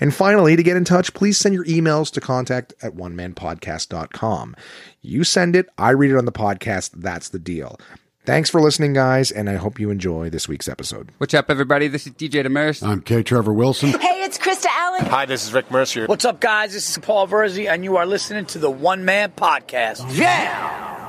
And finally, to get in touch, please send your emails to contact at onemanpodcast.com. You send it, I read it on the podcast. That's the deal. Thanks for listening, guys, and I hope you enjoy this week's episode. What's up, everybody? This is DJ Demers. I'm K. Trevor Wilson. Hey, it's Krista Allen. Hi, this is Rick Mercier. What's up, guys? This is Paul Verzi, and you are listening to the One Man Podcast. Yeah!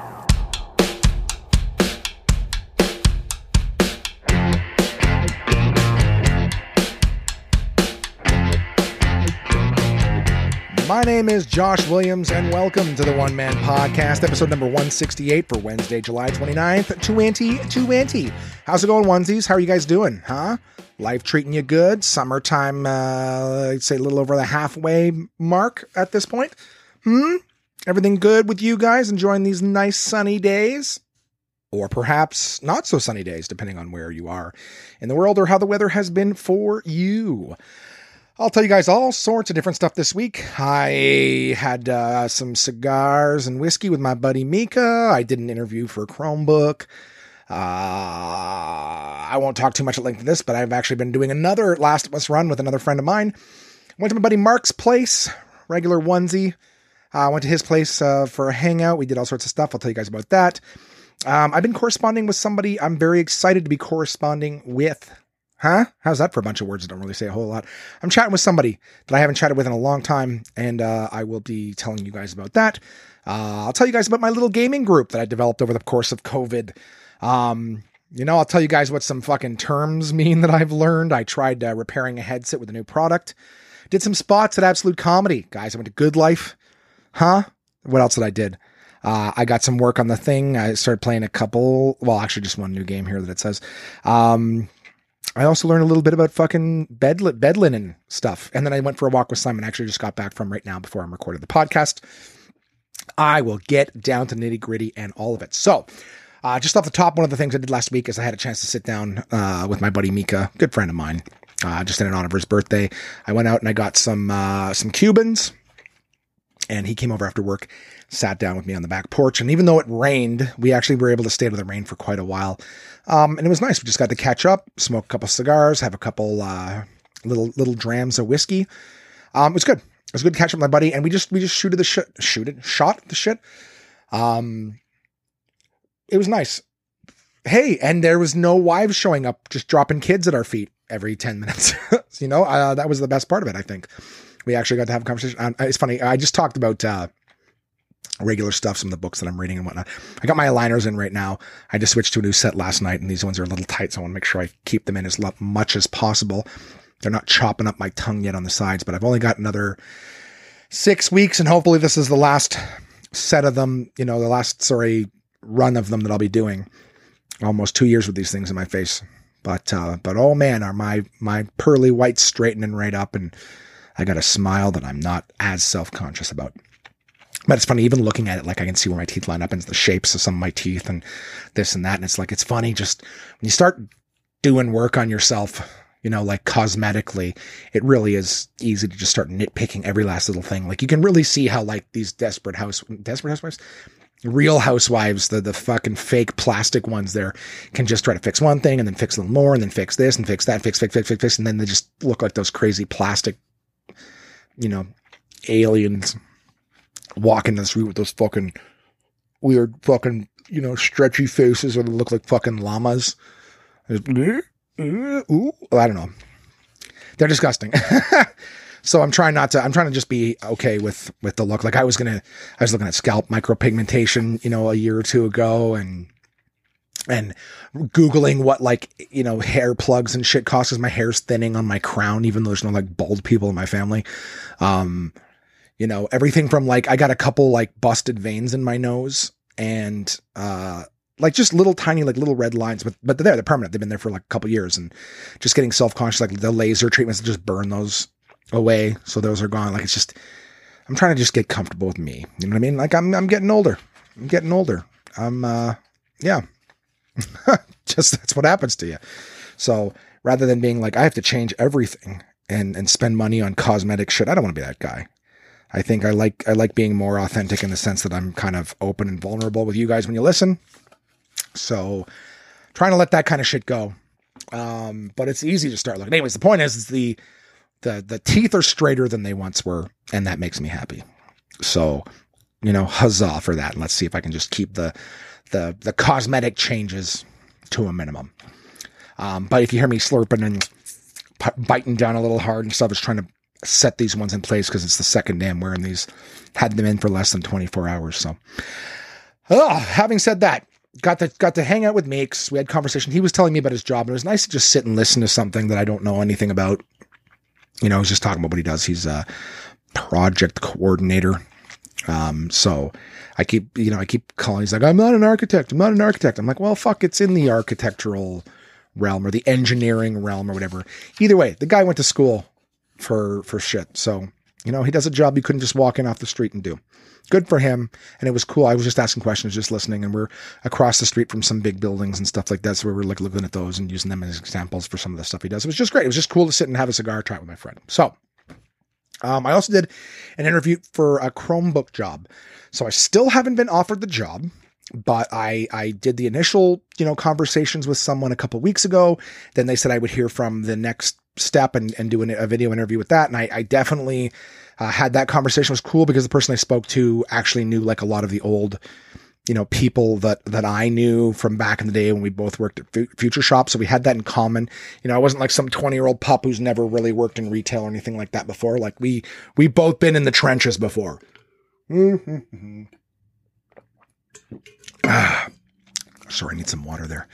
My name is Josh Williams, and welcome to the One Man Podcast, episode number 168 for Wednesday, July 29th, 2020. How's it going, onesies? How are you guys doing, huh? Life treating you good? Summertime, uh, I'd say a little over the halfway mark at this point. Hmm? Everything good with you guys? Enjoying these nice sunny days? Or perhaps not so sunny days, depending on where you are in the world or how the weather has been for you. I'll tell you guys all sorts of different stuff this week. I had uh, some cigars and whiskey with my buddy Mika. I did an interview for Chromebook. Uh, I won't talk too much at length of this, but I've actually been doing another Last of Us run with another friend of mine. Went to my buddy Mark's place, regular onesie. I uh, went to his place uh, for a hangout. We did all sorts of stuff. I'll tell you guys about that. Um, I've been corresponding with somebody I'm very excited to be corresponding with Huh? How's that for a bunch of words that don't really say a whole lot? I'm chatting with somebody that I haven't chatted with in a long time, and uh, I will be telling you guys about that. Uh, I'll tell you guys about my little gaming group that I developed over the course of COVID. Um, you know, I'll tell you guys what some fucking terms mean that I've learned. I tried uh, repairing a headset with a new product. Did some spots at Absolute Comedy. Guys, I went to Good Life. Huh? What else did I did? Uh, I got some work on the thing. I started playing a couple, well, actually just one new game here that it says. Um, I also learned a little bit about fucking bed, bed linen stuff. And then I went for a walk with Simon. I actually just got back from right now before I'm recording the podcast. I will get down to nitty gritty and all of it. So, uh, just off the top, one of the things I did last week is I had a chance to sit down uh, with my buddy Mika, good friend of mine, uh, just in honor of his birthday. I went out and I got some uh, some Cubans, and he came over after work, sat down with me on the back porch. And even though it rained, we actually were able to stay out of the rain for quite a while. Um, and it was nice. We just got to catch up, smoke a couple cigars, have a couple uh, little little drams of whiskey. Um, it was good. It was good to catch up with my buddy, and we just we just shooted the shit, shoot it, shot the shit. Um, it was nice. Hey, and there was no wives showing up, just dropping kids at our feet every ten minutes. you know, uh, that was the best part of it. I think we actually got to have a conversation. Um, it's funny. I just talked about uh, regular stuff, some of the books that I'm reading and whatnot. I got my aligners in right now. I just switched to a new set last night, and these ones are a little tight, so I want to make sure I keep them in as much as possible. They're not chopping up my tongue yet on the sides, but I've only got another six weeks, and hopefully this is the last set of them. You know, the last sorry run of them that I'll be doing. Almost two years with these things in my face, but uh, but oh man, are my my pearly whites straightening right up, and I got a smile that I'm not as self conscious about. But it's funny, even looking at it, like I can see where my teeth line up and the shapes of some of my teeth and this and that. And it's like, it's funny just when you start doing work on yourself, you know, like cosmetically, it really is easy to just start nitpicking every last little thing. Like you can really see how like these desperate house, desperate housewives, real housewives, the, the fucking fake plastic ones there can just try to fix one thing and then fix a little more and then fix this and fix that, fix, fix, fix, fix, fix. And then they just look like those crazy plastic, you know, aliens walking the street with those fucking weird fucking, you know, stretchy faces they look like fucking llamas. Ooh, I don't know. They're disgusting. so I'm trying not to, I'm trying to just be okay with, with the look. Like I was to, I was looking at scalp micropigmentation, you know, a year or two ago and, and googling what like you know hair plugs and shit cost because my hair's thinning on my crown even though there's no like bald people in my family um you know, everything from like, I got a couple like busted veins in my nose and, uh, like just little tiny, like little red lines, but, but they're there, they're permanent. They've been there for like a couple years and just getting self conscious, like the laser treatments just burn those away. So those are gone. Like it's just, I'm trying to just get comfortable with me. You know what I mean? Like I'm, I'm getting older. I'm getting older. I'm, uh, yeah, just that's what happens to you. So rather than being like, I have to change everything and, and spend money on cosmetic shit, I don't want to be that guy. I think I like, I like being more authentic in the sense that I'm kind of open and vulnerable with you guys when you listen. So trying to let that kind of shit go. Um, but it's easy to start looking. Anyways, the point is, is the, the, the teeth are straighter than they once were. And that makes me happy. So, you know, huzzah for that. And let's see if I can just keep the, the, the cosmetic changes to a minimum. Um, but if you hear me slurping and p- biting down a little hard and stuff, is trying to set these ones in place because it's the second day I'm wearing these. Had them in for less than 24 hours. So, oh, having said that, got to got to hang out with Meeks. We had conversation. He was telling me about his job, and it was nice to just sit and listen to something that I don't know anything about. You know, he's just talking about what he does. He's a project coordinator. Um, so I keep, you know, I keep calling. He's like, I'm not an architect. I'm not an architect. I'm like, well, fuck, it's in the architectural realm or the engineering realm or whatever. Either way, the guy went to school for for shit. So you know, he does a job you couldn't just walk in off the street and do. Good for him. And it was cool. I was just asking questions, just listening, and we're across the street from some big buildings and stuff like that. So we were like looking at those and using them as examples for some of the stuff he does. It was just great. It was just cool to sit and have a cigar chat with my friend. So um, I also did an interview for a Chromebook job. So I still haven't been offered the job, but I I did the initial you know conversations with someone a couple weeks ago. Then they said I would hear from the next step and, and do a video interview with that. And I, I definitely uh, had that conversation. It was cool because the person I spoke to actually knew like a lot of the old, you know, people that, that I knew from back in the day when we both worked at Future Shop. So we had that in common. You know, I wasn't like some 20 year old pup who's never really worked in retail or anything like that before. Like we, we both been in the trenches before. Ah, sorry, I need some water there.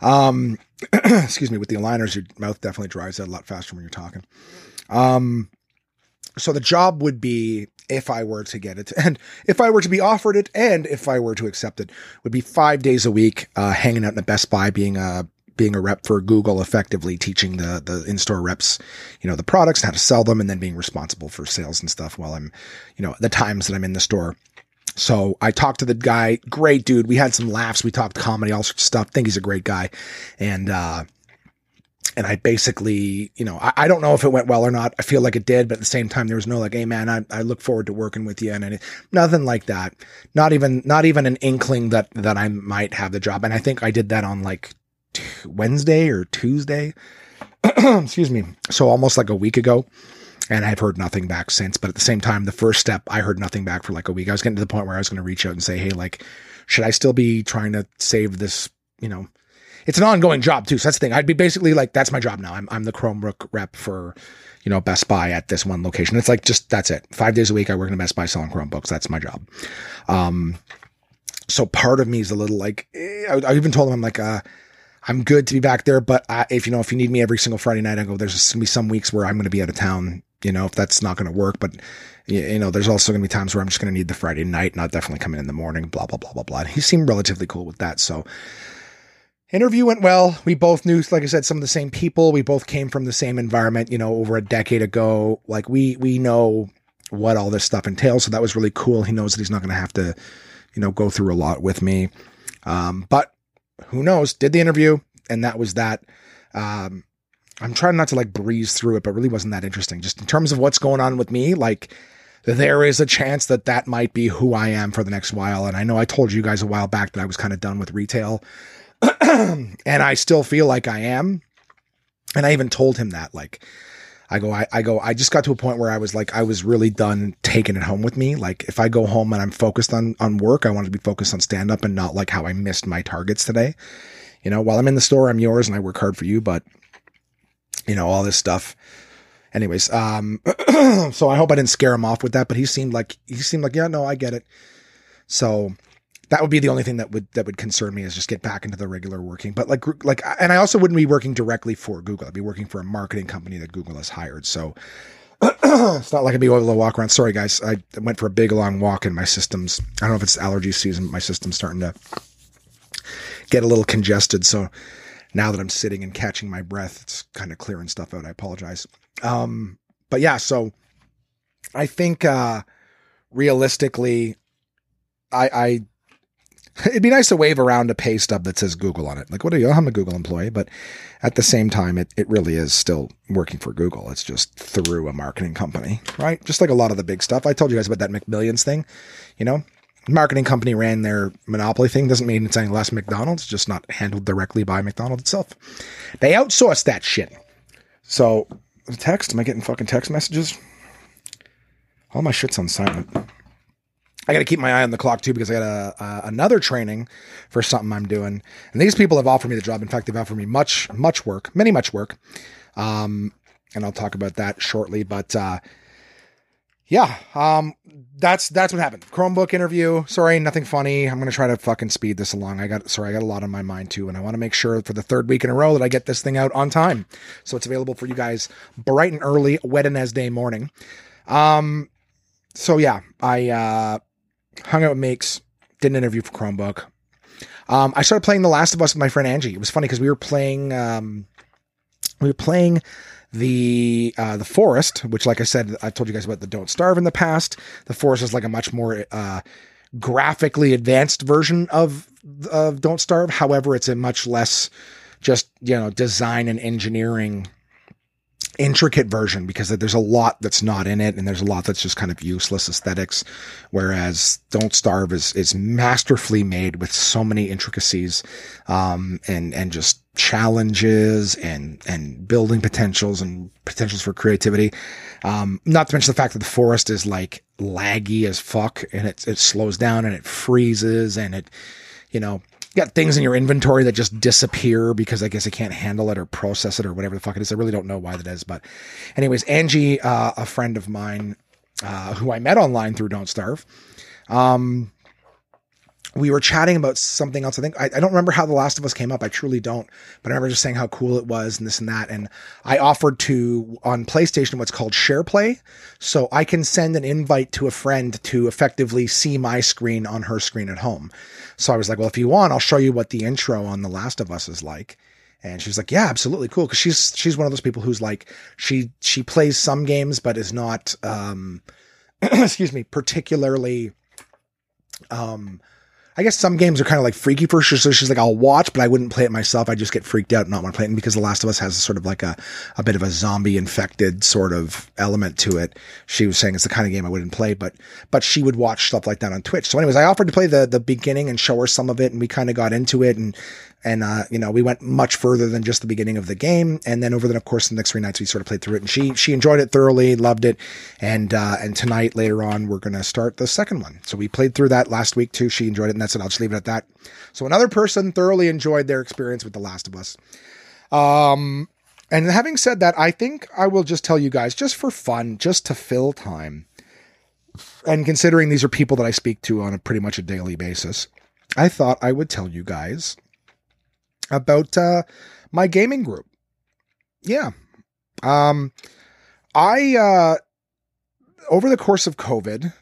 Um, excuse me, with the aligners, your mouth definitely dries out a lot faster when you're talking. Um, so the job would be if I were to get it, and if I were to be offered it, and if I were to accept it, would be five days a week, uh, hanging out in a Best Buy, being a being a rep for Google, effectively teaching the the in store reps, you know, the products, how to sell them, and then being responsible for sales and stuff while I'm, you know, the times that I'm in the store. So I talked to the guy, great dude. We had some laughs. We talked comedy, all sorts of stuff. think he's a great guy. And, uh, and I basically, you know, I, I, don't know if it went well or not. I feel like it did, but at the same time, there was no like, hey man, I, I look forward to working with you, and, and nothing like that. Not even, not even an inkling that that I might have the job. And I think I did that on like t- Wednesday or Tuesday. Excuse me. So almost like a week ago and I've heard nothing back since. But at the same time, the first step, I heard nothing back for like a week. I was getting to the point where I was going to reach out and say, hey, like, should I still be trying to save this? You know, it's an ongoing job too. So that's the thing. I'd be basically like, that's my job now. I'm I'm the Chromebook rep for, you know, Best Buy at this one location. It's like just that's it. Five days a week, I work in a Best Buy selling Chromebooks. That's my job. Um, so part of me is a little like, eh, I, I even told him I'm like, uh, I'm good to be back there, but I, if you know, if you need me every single Friday night, I go. There's gonna be some weeks where I'm to be out of town you know, if that's not to work. But, you know, there's also to be times where I'm just to need the Friday night, not definitely coming in the morning, blah, blah, blah, blah, blah. And he seemed relatively cool with that. So, interview went well. We both knew, like I said, some of the same people. We both came from the same environment, you know, over a decade ago. Like, we, we know what all this stuff entails. So that was really cool. He knows that he's not to have to, you know, go through a lot with me. Um, but who knows? Did the interview, and that was that. Um, I'm trying not to like breeze through it, but really wasn't that interesting. Just in terms of what's going on with me, like there is a chance that that might be who I am for the next while. And I know I told you guys a while back that I was kind of done with retail, and I still feel like I am. And I even told him that, like, I go, I, I go, I just got to a point where I was like, I was really done taking it home with me. Like, if I go home and I'm focused on on work, I want to be focused on stand up and not like how I missed my targets today. You know, while I'm in the store, I'm yours and I work hard for you, but you know, all this stuff. Anyways, um, so I hope I didn't scare him off with that, but he seemed like, he seemed like, yeah, no, I get it. So that would be the only thing that would, that would concern me is just get back into the regular working. But like, like, and I also wouldn't be working directly for Google. I'd be working for a marketing company that Google has hired. So it's not like I'd be able to walk around. Sorry, guys. I went for a big long walk and my systems, I don't know if it's allergy season, but my system's starting to get a little congested. So now that I'm sitting and catching my breath, it's kind of clearing stuff out. I apologize. Um, but yeah, so I think uh, realistically, I, I it'd be nice to wave around a pay stub that says Google on it. Like, what are you? I'm a Google employee, but at the same time, it, it really is still working for Google. It's just through a marketing company, right? Just like a lot of the big stuff. I told you guys about that McMillions thing, you know? Marketing company ran their monopoly thing doesn't mean it's any less McDonald's, just not handled directly by McDonald's itself. They outsource that shit. So, text, am I getting fucking text messages? All my shit's on silent. I got to keep my eye on the clock too because I got a, uh, another training for something I'm doing, and these people have offered me the job. In fact, they've offered me much, much work, many much work, um, and I'll talk about that shortly. But uh, yeah, um, that's that's what happened. Chromebook interview. Sorry, nothing funny. I'm gonna try to fucking speed this along. I got sorry, I got a lot on my mind too, and I want to make sure for the third week in a row that I get this thing out on time, so it's available for you guys bright and early, Wednesday morning. Um, so yeah, I uh hung out with Makes, did an interview for Chromebook. Um, I started playing The Last of Us with my friend Angie. It was funny because we were playing, um, we were playing the uh, the Forest, which, like I said, I told you guys about the Don't Starve in the past. The Forest is like a much more uh, graphically advanced version of of Don't Starve. However, it's a much less just you know design and engineering intricate version because there's a lot that's not in it and there's a lot that's just kind of useless aesthetics. Whereas don't starve is is masterfully made with so many intricacies um and and just challenges and and building potentials and potentials for creativity. Um not to mention the fact that the forest is like laggy as fuck and it it slows down and it freezes and it you know got things in your inventory that just disappear because I guess it can't handle it or process it or whatever the fuck it is. I really don't know why that is. But, anyways, Angie, uh, a friend of mine uh, who I met online through Don't Starve, um, we were chatting about something else. I think I, I, don't remember how The Last of Us came up. I truly don't, but I remember just saying how cool it was and this and that. And I offered to on PlayStation what's called share play. so I can send an invite to a friend to effectively see my screen on her screen at home. So I was like, well, if you want, I'll show you what the intro on The Last of Us is like. And she's like, yeah, absolutely cool. Cause she's, she's one of those people who's like, she, she plays some games, but is not, um, excuse me, particularly, um, I guess some games are kind of like freaky for her. So she's like, I'll watch, but I wouldn't play it myself. I just get freaked out and not want to play it. And because The Last of Us has a sort of like a, a bit of a zombie infected sort of element to it. She was saying it's the kind of game I wouldn't play, but, but she would watch stuff like that on Twitch. So anyways, I offered to play the, the beginning and show her some of it. And we kind of got into it and, and, uh, you know, we went much further than just the beginning of the game. And then over the course of the next three nights, we sort of played through it and she, she enjoyed it thoroughly, loved it. And, uh, and tonight later on, we're going to start the second one. So we played through that last week too. She enjoyed it and that's it. I'll just leave it at that. So another person thoroughly enjoyed their experience with The Last of Us. Um, and having said that, I think I will just tell you guys, just for fun, just to fill time, and considering these are people that I speak to on a pretty much a daily basis, I thought I would tell you guys about uh, my gaming group. Yeah. Um, I, uh, over the course of COVID,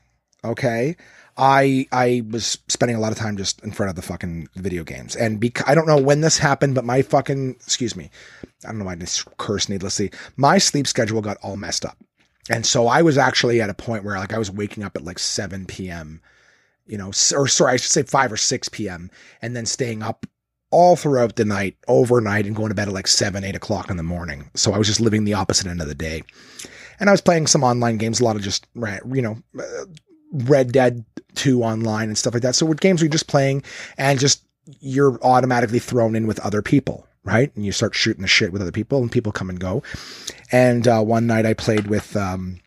okay, I I was spending a lot of time just in front of the fucking video games, and bec- I don't know when this happened, but my fucking excuse me, I don't know why I curse needlessly. My sleep schedule got all messed up, and so I was actually at a point where like I was waking up at like seven p.m. You know, or sorry, I should say five or six p.m. and then staying up all throughout the night, overnight, and going to bed at like seven, eight o'clock in the morning. So I was just living the opposite end of the day. And I was playing some online games, a lot of just, you know, Red Dead 2 online and stuff like that. So with games where you're just playing and just you're automatically thrown in with other people, right? And you start shooting the shit with other people and people come and go. And uh, one night I played with, um,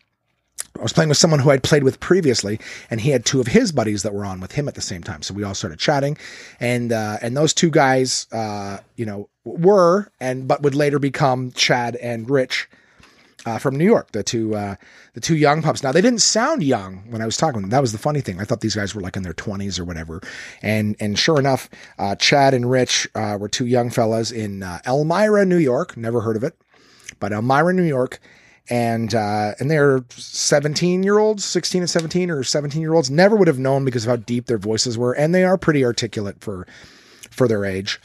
I was playing with someone who I'd played with previously, and he had two of his buddies that were on with him at the same time. So we all started chatting, and uh, and those two guys, uh, you know, were and but would later become Chad and Rich uh, from New York, the two uh, the two young pups. Now they didn't sound young when I was talking. That was the funny thing. I thought these guys were like in their twenties or whatever. And and sure enough, uh, Chad and Rich uh, were two young fellas in Elmira, New York. Never heard of it, but Elmira, New York. And uh, and they're seventeen year olds, sixteen and seventeen, or seventeen year olds. Never would have known because of how deep their voices were, and they are pretty articulate for for their age.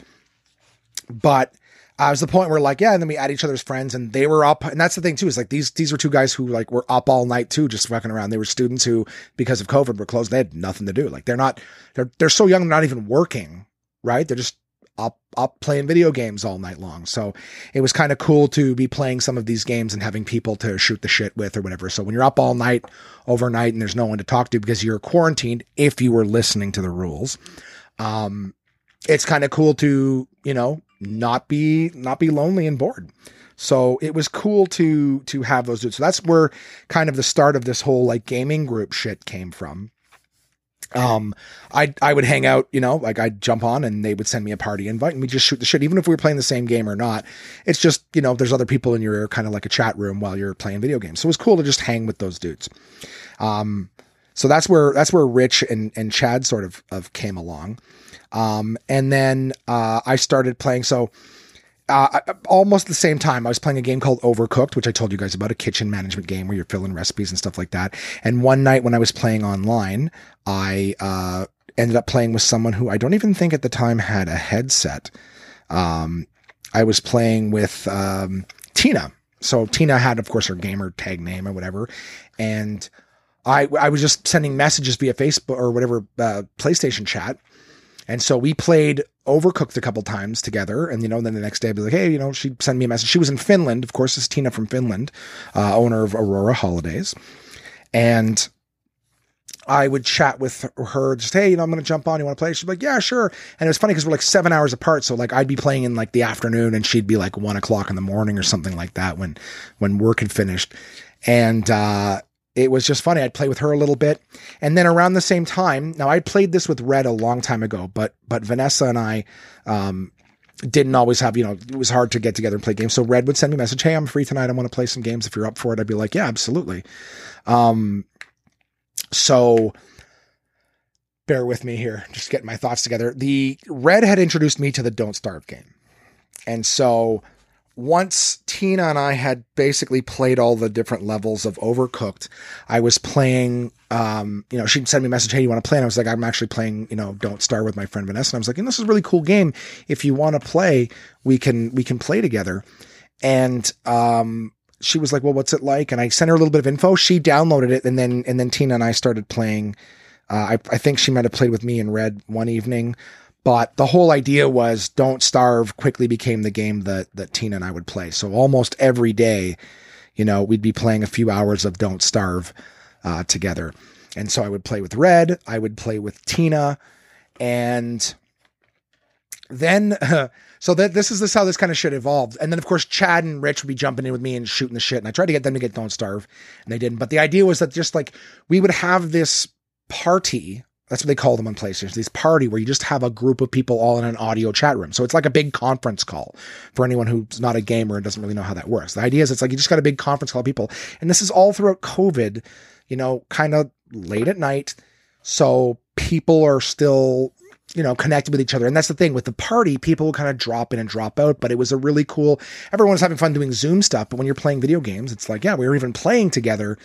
But uh, it was the point where like, yeah, and then we add each other's friends and they were up. And that's the thing too, is like these, these were two guys who like were up all night too, just fucking around. They were students who, because of COVID were closed. They had nothing to do. Like they're not, they're, they're so young, they're not even working, right? They're just up, up playing video games all night long. So it was kind of cool to be playing some of these games and having people to shoot the shit with or whatever. So when you're up all night overnight and there's no one to talk to because you're quarantined, if you were listening to the rules, um, it's kind of cool to, you know, not be not be lonely and bored. So it was cool to to have those dudes. So that's where kind of the start of this whole like gaming group shit came from. Um, I I would hang out, you know, like I'd jump on and they would send me a party invite and we just shoot the shit, even if we were playing the same game or not. It's just you know, there's other people in your kind of like a chat room while you're playing video games. So it was cool to just hang with those dudes. Um, so that's where that's where Rich and and Chad sort of of came along. Um, and then uh, I started playing. So uh, almost the same time, I was playing a game called Overcooked, which I told you guys about, a kitchen management game where you're filling recipes and stuff like that. And one night when I was playing online, I uh, ended up playing with someone who I don't even think at the time had a headset. Um, I was playing with um, Tina. So Tina had, of course, her gamer tag name or whatever, and I I was just sending messages via Facebook or whatever uh, PlayStation chat and so we played Overcooked a couple times together. And, you know, then the next day I'd be like, hey, you know, she'd send me a message. She was in Finland. Of course, this is Tina from Finland, uh, owner of Aurora Holidays. And I would chat with her, just, hey, you know, I'm going to jump on. You want to play? She'd be like, yeah, sure. And it was funny because we're like seven hours apart. So like I'd be playing in like the afternoon and she'd be like one o'clock in the morning or something like that when, when work had finished. And, uh, it was just funny. I'd play with her a little bit. And then around the same time, now I played this with Red a long time ago, but but Vanessa and I um, didn't always have, you know, it was hard to get together and play games. So Red would send me a message, Hey, I'm free tonight. I want to play some games. If you're up for it, I'd be like, Yeah, absolutely. Um, so bear with me here, just getting my thoughts together. The Red had introduced me to the Don't Starve game. And so once Tina and I had basically played all the different levels of Overcooked, I was playing. Um, you know, she'd send me a message, "Hey, you want to play?" And I was like, "I'm actually playing. You know, Don't Starve with my friend Vanessa." And I was like, "And this is a really cool game. If you want to play, we can we can play together." And um, she was like, "Well, what's it like?" And I sent her a little bit of info. She downloaded it, and then and then Tina and I started playing. Uh, I, I think she might have played with me in Red one evening. But the whole idea was Don't Starve quickly became the game that, that Tina and I would play. So almost every day, you know, we'd be playing a few hours of Don't Starve uh, together. And so I would play with Red, I would play with Tina, and then uh, so that this is this how this kind of shit evolved. And then of course Chad and Rich would be jumping in with me and shooting the shit. And I tried to get them to get Don't Starve, and they didn't. But the idea was that just like we would have this party that's what they call them on PlayStation. These party where you just have a group of people all in an audio chat room. So it's like a big conference call for anyone who's not a gamer and doesn't really know how that works. The idea is it's like you just got a big conference call of people. And this is all throughout COVID, you know, kind of late at night. So people are still, you know, connected with each other. And that's the thing with the party, people kind of drop in and drop out. But it was a really cool, everyone's having fun doing Zoom stuff. But when you're playing video games, it's like, yeah, we were even playing together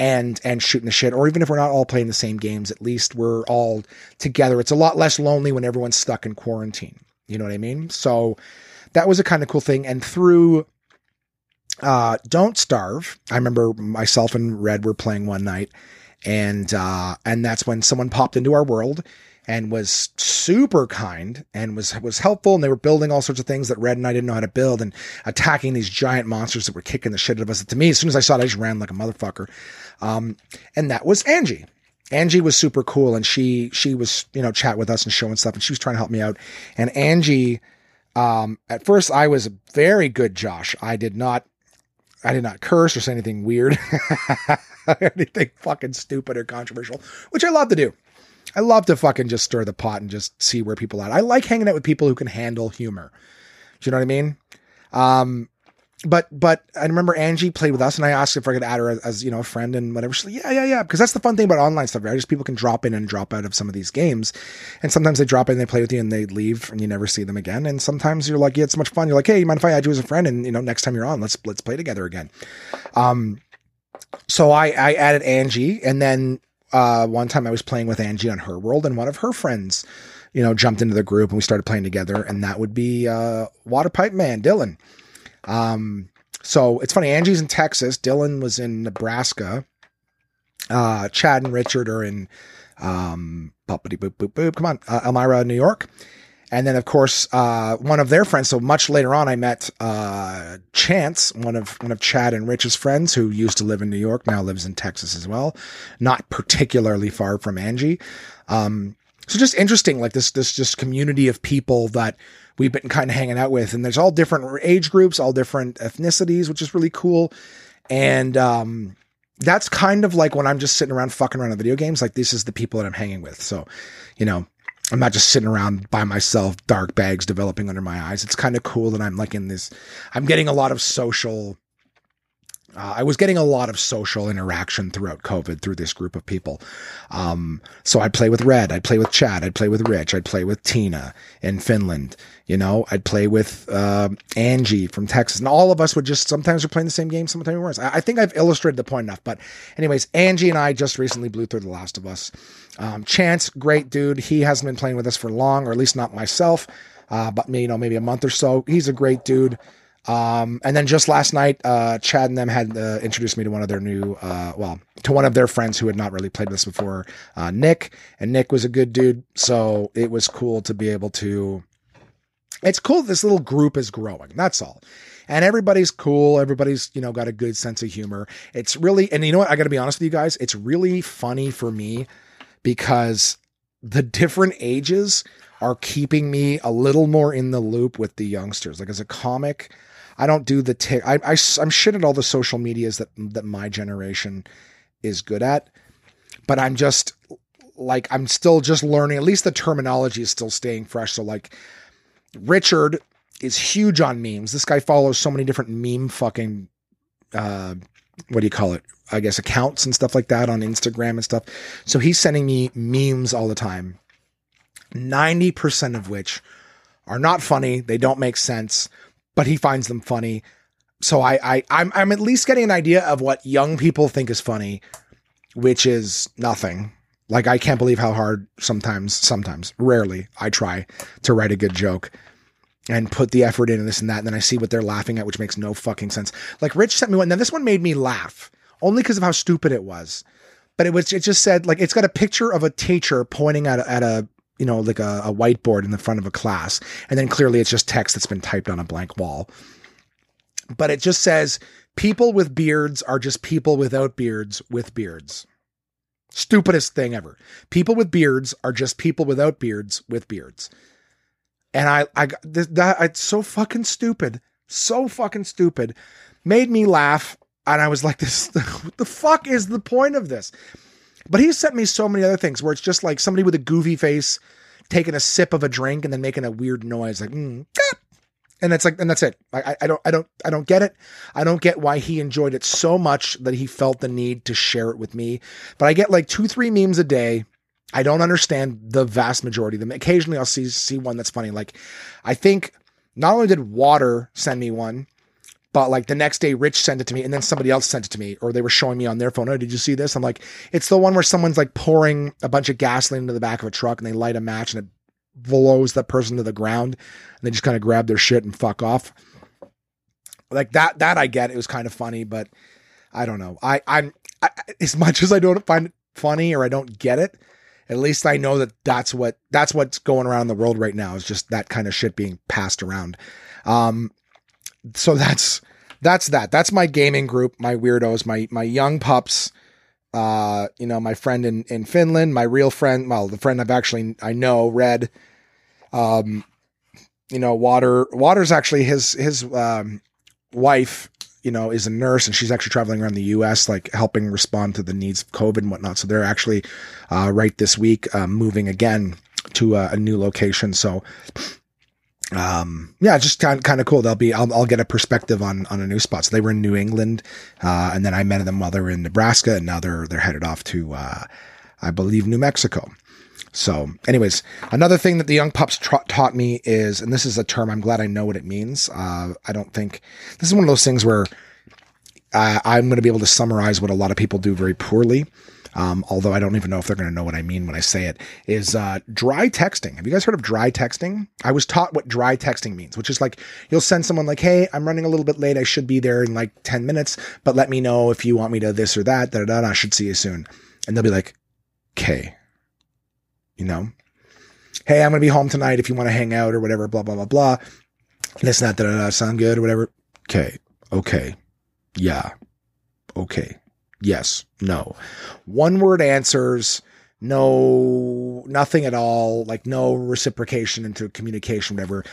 and and shooting the shit or even if we're not all playing the same games at least we're all together. It's a lot less lonely when everyone's stuck in quarantine. You know what i mean? So that was a kind of cool thing. And through uh don't starve i remember myself and red were playing one night and uh and that's when someone popped into our world and was super kind and was was helpful and they were building all sorts of things that Red and I didn't know how to build and attacking these giant monsters that were kicking the shit out of us. To me, as soon as I saw it, I just ran like a motherfucker. Um, and that was Angie. Angie was super cool and she she was, you know, chat with us and showing stuff and she was trying to help me out. And Angie, um, at first I was very good, Josh. I did not I did not curse or say anything weird, anything fucking stupid or controversial, which I love to do. I love to fucking just stir the pot and just see where people are. At. I like hanging out with people who can handle humor. Do you know what I mean? Um, but but I remember Angie played with us, and I asked if I could add her as, you know a friend and whatever. She's like, yeah, yeah, yeah, because that's the fun thing about online stuff, right? Just people can drop in and drop out of some of these games, and sometimes they drop in, they play with you, and they leave, and you never see them again. And sometimes you're like, yeah, it's much fun. You're like, hey, you mind if I add you as a friend? And you know, next time you're on, let's let's play together again. Um, so I I added Angie, and then uh, one time I was playing with Angie on her world, and one of her friends you know, jumped into the group and we started playing together. And that would be uh, Water Pipe Man, Dylan. Um, so it's funny. Angie's in Texas. Dylan was in Nebraska. Uh, Chad and Richard are in um, boop, boop, boop, come on, uh, Elmira, New York. And then, of course, uh, one of their friends. So much later on, I met uh, Chance, one of one of Chad and Rich's friends, who used to live in New York, now lives in Texas as well, not particularly far from Angie. Um, so just interesting, like this this just community of people that we've been kind of hanging out with, and there's all different age groups, all different ethnicities, which is really cool. And um, that's kind of like when I'm just sitting around fucking around on video games. Like this is the people that I'm hanging with. So, you know, I'm not just sitting around by myself, dark bags developing under my eyes. It's kind of cool that I'm like in this, I'm getting a lot of social uh, I was getting a lot of social interaction throughout COVID through this group of people. Um, so I'd play with Red, I'd play with Chad, I'd play with Rich, I'd play with Tina in Finland. You know, I'd play with uh, Angie from Texas, and all of us would just sometimes we're playing the same game, sometimes we weren't. I, I, think I've illustrated the point enough. But, anyways, Angie and I just recently blew through The Last of Us. Um, Chance, great dude. He hasn't been playing with us for long, or at least not myself, uh, but you know, maybe a month or so. He's a great dude. Um, and then just last night, uh, Chad and them had uh, introduced me to one of their new, uh, well, to one of their friends who had not really played this before, uh, Nick. And Nick was a good dude. So it was cool to be able to. It's cool this little group is growing. That's all. And everybody's cool. Everybody's, you know, got a good sense of humor. It's really, and you know what? I got to be honest with you guys. It's really funny for me because the different ages are keeping me a little more in the loop with the youngsters. Like as a comic, I don't do the tick. I, I I'm shit at all the social medias that that my generation is good at, but I'm just like I'm still just learning. At least the terminology is still staying fresh. So like Richard is huge on memes. This guy follows so many different meme fucking uh what do you call it? I guess accounts and stuff like that on Instagram and stuff. So he's sending me memes all the time. 90% of which are not funny, they don't make sense but he finds them funny. So I, I I'm I'm at least getting an idea of what young people think is funny, which is nothing. Like I can't believe how hard sometimes, sometimes, rarely, I try to write a good joke and put the effort in and this and that. And then I see what they're laughing at, which makes no fucking sense. Like Rich sent me one. Now this one made me laugh only because of how stupid it was. But it was, it just said like, it's got a picture of a teacher pointing at a, at a you know, like a, a whiteboard in the front of a class. And then clearly it's just text that's been typed on a blank wall. But it just says people with beards are just people without beards with beards. Stupidest thing ever. People with beards are just people without beards with beards. And I, I, that, it's so fucking stupid. So fucking stupid. Made me laugh. And I was like, this, what the fuck is the point of this? But he sent me so many other things where it's just like somebody with a goofy face taking a sip of a drink and then making a weird noise like mm, and that's like and that's it I, I don't i don't i don't get it i don't get why he enjoyed it so much that he felt the need to share it with me but i get like two three memes a day i don't understand the vast majority of them occasionally i'll see see one that's funny like i think not only did water send me one but like the next day, Rich sent it to me, and then somebody else sent it to me, or they were showing me on their phone. Oh, did you see this? I'm like, it's the one where someone's like pouring a bunch of gasoline into the back of a truck, and they light a match, and it blows the person to the ground, and they just kind of grab their shit and fuck off. Like that, that I get. It was kind of funny, but I don't know. I, I'm I, as much as I don't find it funny or I don't get it. At least I know that that's what that's what's going around the world right now. Is just that kind of shit being passed around. Um, so that's that's that. That's my gaming group, my weirdos, my my young pups. Uh, you know, my friend in in Finland, my real friend, well, the friend I've actually I know, Red. Um, you know, Water Water's actually his his um wife, you know, is a nurse and she's actually traveling around the US, like helping respond to the needs of COVID and whatnot. So they're actually uh, right this week uh, moving again to a, a new location. So um, yeah, just kind kind of cool. They'll be, I'll, I'll get a perspective on, on a new spot. So they were in New England, uh, and then I met them while they were in Nebraska, and now they're, they're headed off to, uh, I believe New Mexico. So anyways, another thing that the young pups tra- taught me is, and this is a term, I'm glad I know what it means. Uh, I don't think this is one of those things where, uh, I'm going to be able to summarize what a lot of people do very poorly. um, although I don't even know if they're going to know what I mean when I say it, is uh, dry texting. Have you guys heard of dry texting? I was taught what dry texting means, which is like you'll send someone like, "Hey, I'm running a little bit late. I should be there in like ten minutes, but let me know if you want me to this or that. Da da da. I should see you soon." And they'll be like, "Okay," you know, "Hey, I'm going to be home tonight. If you want to hang out or whatever." Blah blah blah blah. This and that. Sound good or whatever. Okay. Okay. Yeah. Okay yes, no. One word answers, no, nothing at all, like no reciprocation into communication, whatever.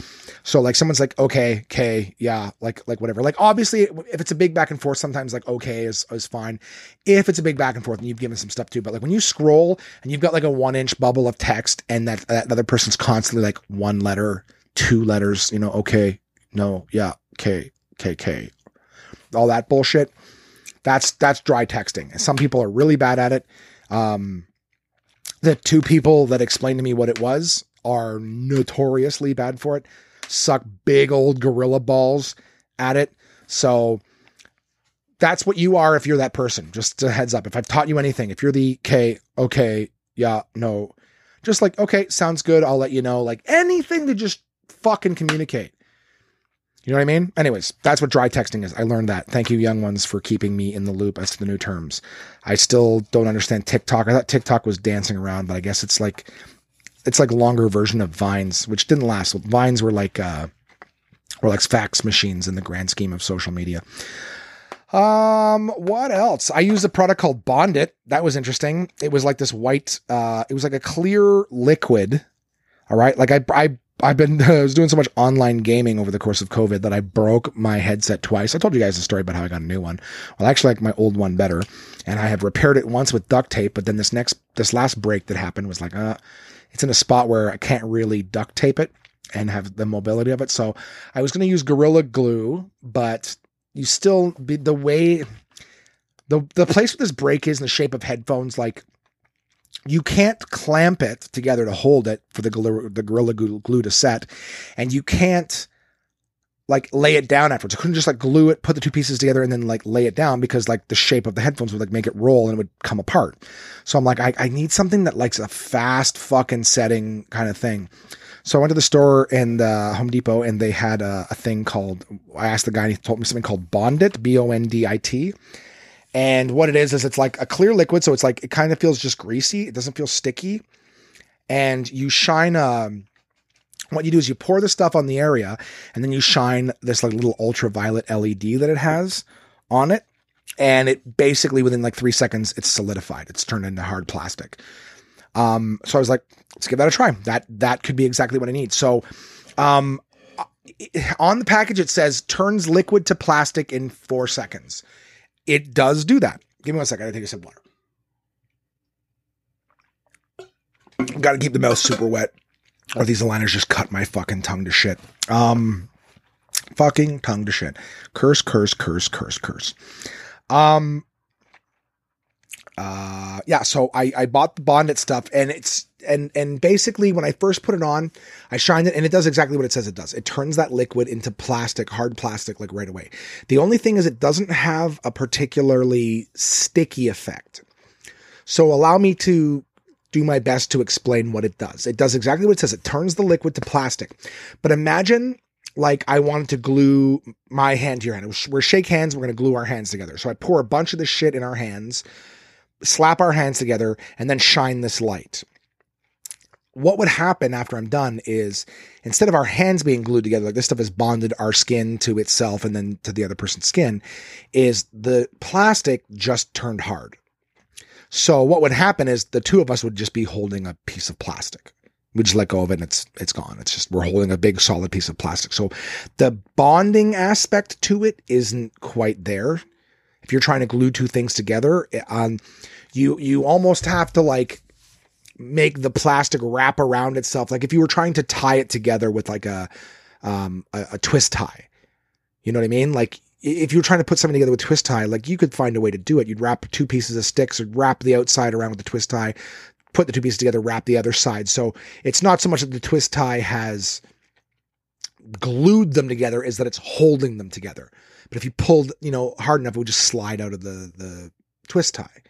So like someone's like, okay, okay, yeah, like, like whatever. Like obviously if it's a big back and forth, sometimes like okay is, is fine. If it's a big back and forth and you've given some stuff too, but like when you scroll and you've got like a one inch bubble of text and that, that other person's constantly like one letter, two letters, you know, okay, no, yeah, okay, okay, okay, all that bullshit that's that's dry texting. And some people are really bad at it. Um, the two people that explained to me what it was are notoriously bad for it. Suck big old gorilla balls at it. So that's what you are if you're that person. Just a heads up. If I've taught you anything, if you're the K, okay, yeah, no, just like, okay, sounds good. I'll let you know. Like anything to just fucking communicate. You know what I mean? Anyways, that's what dry texting is. I learned that. Thank you, young ones, for keeping me in the loop as to the new terms. I still don't understand TikTok. I thought TikTok was dancing around, but I guess it's like it's like a longer version of Vines, which didn't last. Vines were like uh were like fax machines in the grand scheme of social media. Um, what else? I used a product called Bondit. That was interesting. It was like this white, uh, it was like a clear liquid. All right. Like I, I I've been I was doing so much online gaming over the course of COVID that I broke my headset twice. I told you guys the story about how I got a new one. Well, I actually like my old one better, and I have repaired it once with duct tape. But then this next this last break that happened was like, uh, it's in a spot where I can't really duct tape it and have the mobility of it. So I was going to use Gorilla Glue, but you still be the way the the place where this break is in the shape of headphones, like you can't clamp it together to hold it for the gorilla, the gorilla glue, to set, and you can't like lay it down afterwards. I couldn't just like glue it, put the two pieces together, and then like lay it down because like the shape of the headphones would like make it roll and it would come apart. So I'm like, I, I need something that likes a fast fucking setting kind of thing. So I went to the store in uh, Home Depot and they had a, a, thing called. I asked the guy and he told me something called Bondit, B O N D I T, and what it is, is it's like a clear liquid. So it's like, it kind of feels just greasy. It doesn't feel sticky. And you shine, um, what you do is you pour the stuff on the area and then you shine this like little ultraviolet LED that it has on it. And it basically within like three seconds, it's solidified. It's turned into hard plastic. Um, so I was like, let's give that a try. That, that could be exactly what I need. So, um, on the package, it says turns liquid to plastic in four seconds it does do that. Give me one second. I take a sip of water. Got to keep the mouth super wet, or these aligners just cut my fucking tongue to shit. Um, fucking tongue to shit. Curse, curse, curse, curse, curse. Um, uh, yeah. So I I bought the Bondit stuff, and it's and and basically when I first put it on, I shined it and it does exactly what it says it does. It turns that liquid into plastic, hard plastic like right away. The only thing is it doesn't have a particularly sticky effect. So allow me to do my best to explain what it does. It does exactly what it says. It turns the liquid to plastic. But imagine like I wanted to glue my hand to your hand. We're shake hands, we're going to glue our hands together. So I pour a bunch of this shit in our hands, slap our hands together and then shine this light what would happen after I'm done is instead of our hands being glued together, like this stuff has bonded our skin to itself and then to the other person's skin, is the plastic just turned hard. So what would happen is the two of us would just be holding a piece of plastic. We just let go of it and it's it's gone. It's just we're holding a big solid piece of plastic. So the bonding aspect to it isn't quite there. If you're trying to glue two things together, um, you you almost have to like make the plastic wrap around itself. Like if you were trying to tie it together with like a, um, a, a twist tie, you know what I mean? Like if you were trying to put something together with twist tie, like you could find a way to do it. You'd wrap two pieces of sticks or wrap the outside around with the twist tie, put the two pieces together, wrap the other side. So it's not so much that the twist tie has glued them together is that it's holding them together. But if you pulled, you know, hard enough, it would just slide out of the the twist tie.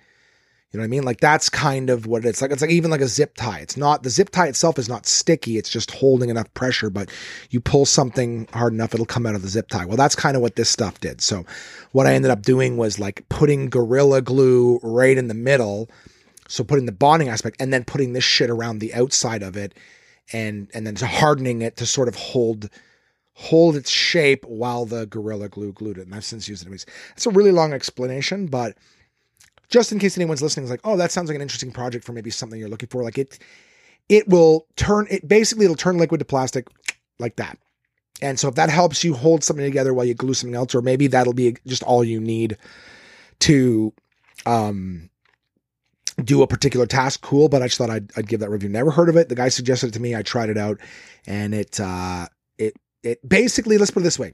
Know what I mean? Like that's kind of what it's like. It's like even like a zip tie. It's not the zip tie itself is not sticky. It's just holding enough pressure, but you pull something hard enough, it'll come out of the zip tie. Well, that's kind of what this stuff did. So what I ended up doing was like putting Gorilla Glue right in the middle. So putting the bonding aspect and then putting this shit around the outside of it and and then hardening it to sort of hold hold its shape while the Gorilla Glue glued it. And I've since used it. It's a really long explanation, but just in case anyone's listening is like, oh, that sounds like an interesting project for maybe something you're looking for. Like it, it will turn it basically it'll turn liquid to plastic like that. And so if that helps you hold something together while you glue something else, or maybe that'll be just all you need to um do a particular task, cool. But I just thought I'd, I'd give that review. Never heard of it. The guy suggested it to me. I tried it out, and it uh it it basically let's put it this way,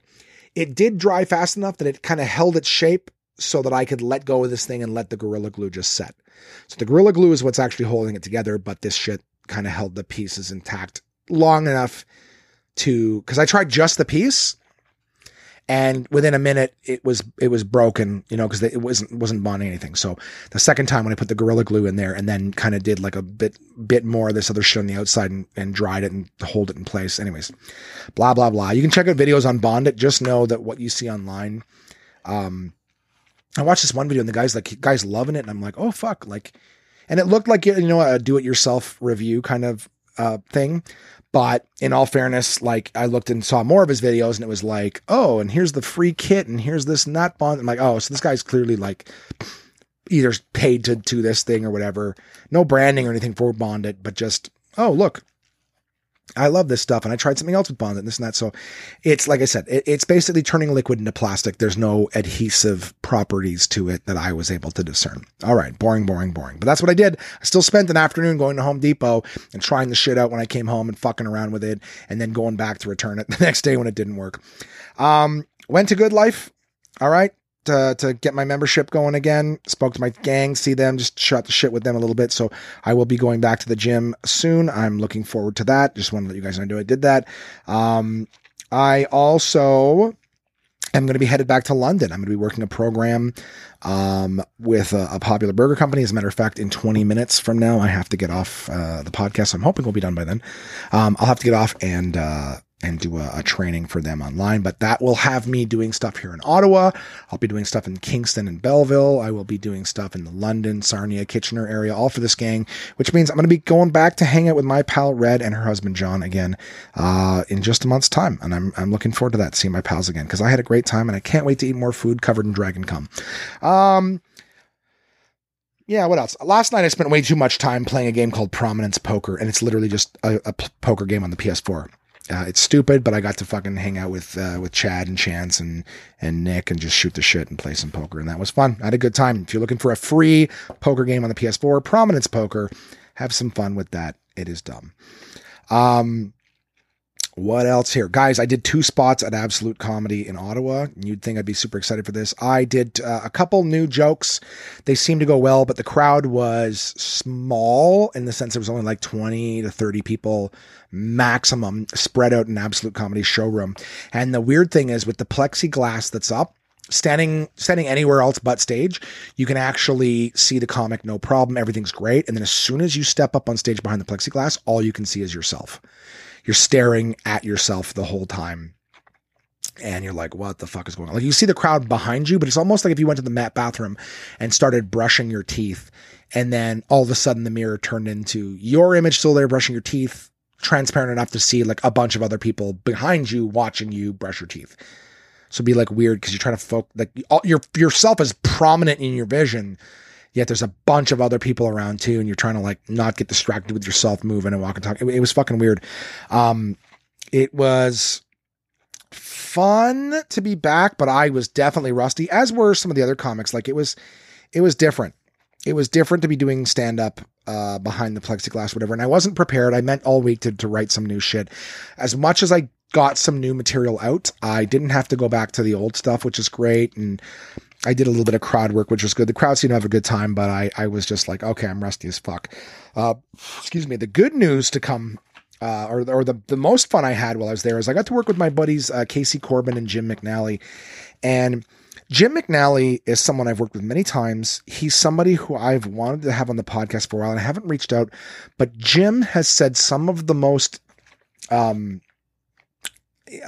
it did dry fast enough that it kind of held its shape so that I could let go of this thing and let the Gorilla Glue just set. So the Gorilla Glue is what's actually holding it together, but this shit kind of held the pieces intact long enough to because I tried just the piece and within a minute it was it was broken you know because it wasn't wasn't bonding anything. So the second time when i put the gorilla glue in there and then kind of did like a bit bit more of this other shit on the outside and, and dried it and hold it in place. Anyways blah blah blah. You can check out videos on bond. It just know that what you see online um I watched this one video and the guy's like, guy's loving it. And I'm like, oh, fuck. Like, and it looked like, you know, a do it yourself review kind of uh, thing. But in all fairness, like I looked and saw more of his videos and it was like, oh, and here's the free kit and here's this nut bond. I'm like, oh, so this guy's clearly like either paid to do this thing or whatever. No branding or anything for Bondic, but just, oh, look, I love this stuff, and I tried something else with Bondic and this and that. So it's like I said, it, it's basically turning liquid into plastic. There's no adhesive properties to it that I was able to discern. All right, boring, boring, boring. But that's what I did. I still spent an afternoon going to Home Depot and trying the shit out when I came home and fucking around with it, and then going back to return it the next day when it didn't work. Um, went to Good Life. All right, to, to get my membership going again. Spoke to my gang, see them, just shot the shit with them a little bit. So I will be going back to the gym soon. I'm looking forward to that. Just want to let you guys know I did that. Um, I also am going to be headed back to London. I'm going to be working a program um, with a, a, popular burger company. As a matter of fact, in 20 minutes from now, I have to get off uh, the podcast. I'm hoping we'll be done by then. Um, I'll have to get off and uh, and do a, a, training for them online. But that will have me doing stuff here in Ottawa. I'll be doing stuff in Kingston and Belleville. I will be doing stuff in the London, Sarnia, Kitchener area, all for this gang, which means I'm going to be going back to hang out with my pal Red and her husband John again uh, in just a month's time. And I'm, I'm looking forward to that, seeing my pals again, because I had a great time and I can't wait to eat more food covered in dragon cum. Um, yeah, what else? Last night I spent way too much time playing a game called Prominence Poker, and it's literally just a, a poker game on the PS4. Uh, it's stupid, but I got to fucking hang out with uh, with Chad and Chance and and Nick and just shoot the shit and play some poker, and that was fun. I had a good time. If you're looking for a free poker game on the PS4, Prominence Poker, have some fun with that. It is dumb. Um, what else here? Guys, I did two spots at Absolute Comedy in Ottawa. You'd think I'd be super excited for this. I did uh, a couple new jokes. They seemed to go well, but the crowd was small in the sense there was only like 20 to 30 people maximum spread out in Absolute Comedy showroom. And the weird thing is with the plexiglass that's up, standing standing anywhere else but stage you can actually see the comic no problem everything's great and then as soon as you step up on stage behind the plexiglass all you can see is yourself you're staring at yourself the whole time and you're like, what the fuck is going on? Like you see the crowd behind you, but it's almost like if you went to the mat bathroom and started brushing your teeth, and then all of a sudden the mirror turned into your image still there brushing your teeth, transparent enough to see like a bunch of other people behind you watching you brush your teeth. So be like weird because you're trying to focus, like all, your yourself is prominent in your vision, yet there's a bunch of other people around too, and you're trying to like not get distracted with yourself moving and walking, talking. It, it was fucking weird. Um, it was fun to be back, but I was definitely rusty, as were some of the other comics. Like it was, it was different. It was different to be doing stand up uh, behind the plexiglass, whatever. And I wasn't prepared. I meant all week to, to write some new shit. As much as I got some new material out, I didn't have to go back to the old stuff, which is great. And I did a little bit of crowd work, which was good. The crowd seemed to have a good time, but I, I was just like, okay, I'm rusty as fuck. Uh, excuse me. The good news to come, uh, or, or the, the most fun I had while I was there is I got to work with my buddies, uh, Casey Corbin and Jim McNally. And Jim McNally is someone I've worked with many times. He's somebody who I've wanted to have on the podcast for a while and I haven't reached out, but Jim has said some of the most um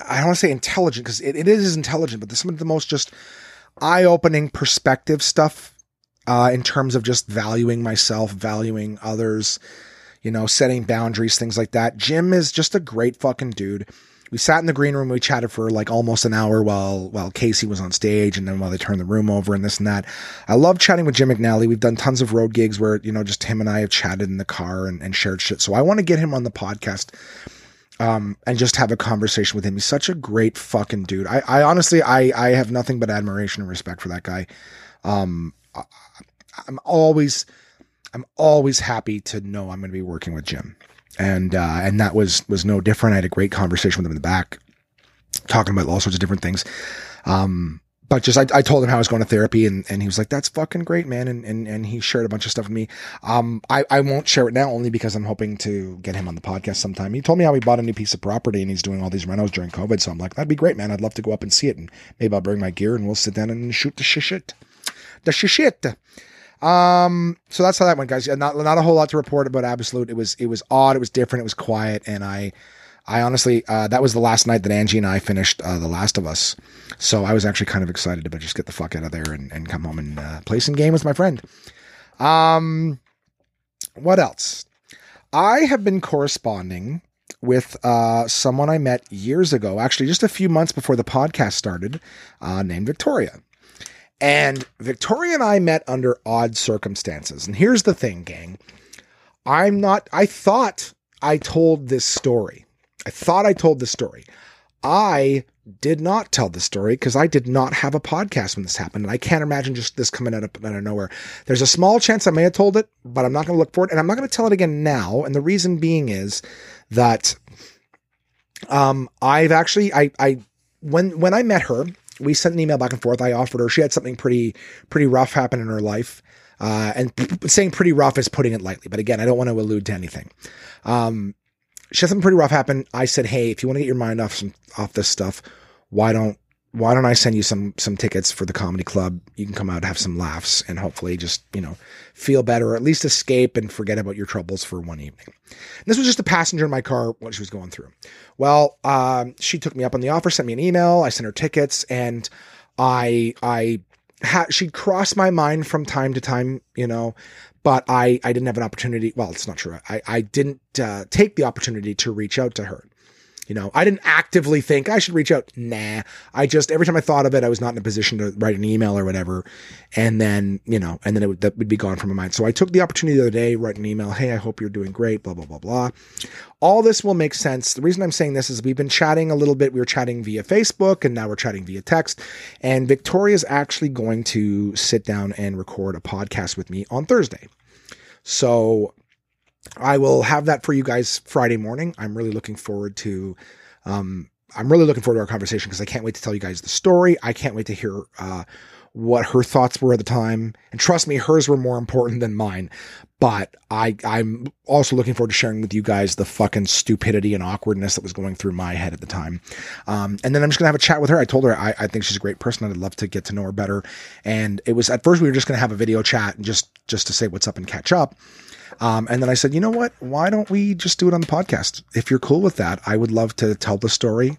I don't want to say intelligent because it, it is intelligent, but some of the most just eye-opening perspective stuff uh, in terms of just valuing myself, valuing others, you know, setting boundaries, things like that. Jim is just a great fucking dude. We sat in the green room, we chatted for like almost an hour while while Casey was on stage and then while they turned the room over and this and that. I love chatting with Jim McNally. We've done tons of road gigs where, you know, just him and I have chatted in the car and, and shared shit. So I want to get him on the podcast um, and just have a conversation with him. He's such a great fucking dude. I, I honestly, I, I have nothing but admiration and respect for that guy. Um, I, I'm always, I'm always happy to know I'm going to be working with Jim, and uh, and that was was no different. I had a great conversation with him in the back, talking about all sorts of different things. Um, but just I, I told him how I was going to therapy and, and he was like, that's fucking great, man. And, and, and he shared a bunch of stuff with me. Um, I, I won't share it now only because I'm hoping to get him on the podcast sometime. He told me how he bought a new piece of property and he's doing all these renos during COVID. So I'm like, that'd be great, man. I'd love to go up and see it. And maybe I'll bring my gear and we'll sit down and shoot the shit. The shit. Um, so that's how that went, guys. Not, not a whole lot to report about Absolute. It was, it was odd. It was different. It was quiet. And I, I honestly, uh, that was the last night that Angie and I finished uh, The Last of Us. So I was actually kind of excited to just get the fuck out of there and, and come home and uh, play some game with my friend. Um, what else? I have been corresponding with uh, someone I met years ago, actually just a few months before the podcast started, uh, named Victoria. And Victoria and I met under odd circumstances. And here's the thing, gang. I'm not, I thought I told this story I thought I told the story. I did not tell the story because I did not have a podcast when this happened. And I can't imagine just this coming out of, out of nowhere. There's a small chance I may have told it, but I'm not going to look for it. And I'm not going to tell it again now. And the reason being is that um, I've actually, I, I, when, when I met her, we sent an email back and forth. I offered her, she had something pretty, pretty rough happen in her life. Uh, and p- saying pretty rough is putting it lightly. But again, I don't want to allude to anything. Um, she had something pretty rough happen. I said, "Hey, if you want to get your mind off some off this stuff, why don't why don't I send you some some tickets for the comedy club? You can come out, have some laughs, and hopefully just you know feel better, or at least escape and forget about your troubles for one evening." And this was just a passenger in my car what she was going through. Well, um, she took me up on the offer, sent me an email, I sent her tickets, and I I had she'd cross my mind from time to time, you know, but I, I didn't have an opportunity. Well, it's not true. I, I didn't uh, take the opportunity to reach out to her. You know, I didn't actively think I should reach out. Nah, I just every time I thought of it, I was not in a position to write an email or whatever, and then you know, and then it would that would be gone from my mind. So I took the opportunity the other day, write an email. Hey, I hope you're doing great. Blah blah blah blah. All this will make sense. The reason I'm saying this is we've been chatting a little bit. We were chatting via Facebook, and now we're chatting via text. And Victoria is actually going to sit down and record a podcast with me on Thursday. So I will have that for you guys Friday morning. I'm really looking forward to um, I'm really looking forward to our conversation because I can't wait to tell you guys the story. I can't wait to hear uh, what her thoughts were at the time. And trust me, hers were more important than mine. But I, I'm also looking forward to sharing with you guys the fucking stupidity and awkwardness that was going through my head at the time. Um, and then I'm just gonna have a chat with her. I told her I, I think she's a great person. I'd love to get to know her better. And it was at first we were just gonna have a video chat and just just to say what's up and catch up. Um, and then I said, you know what? Why don't we just do it on the podcast? If you're cool with that, I would love to tell the story.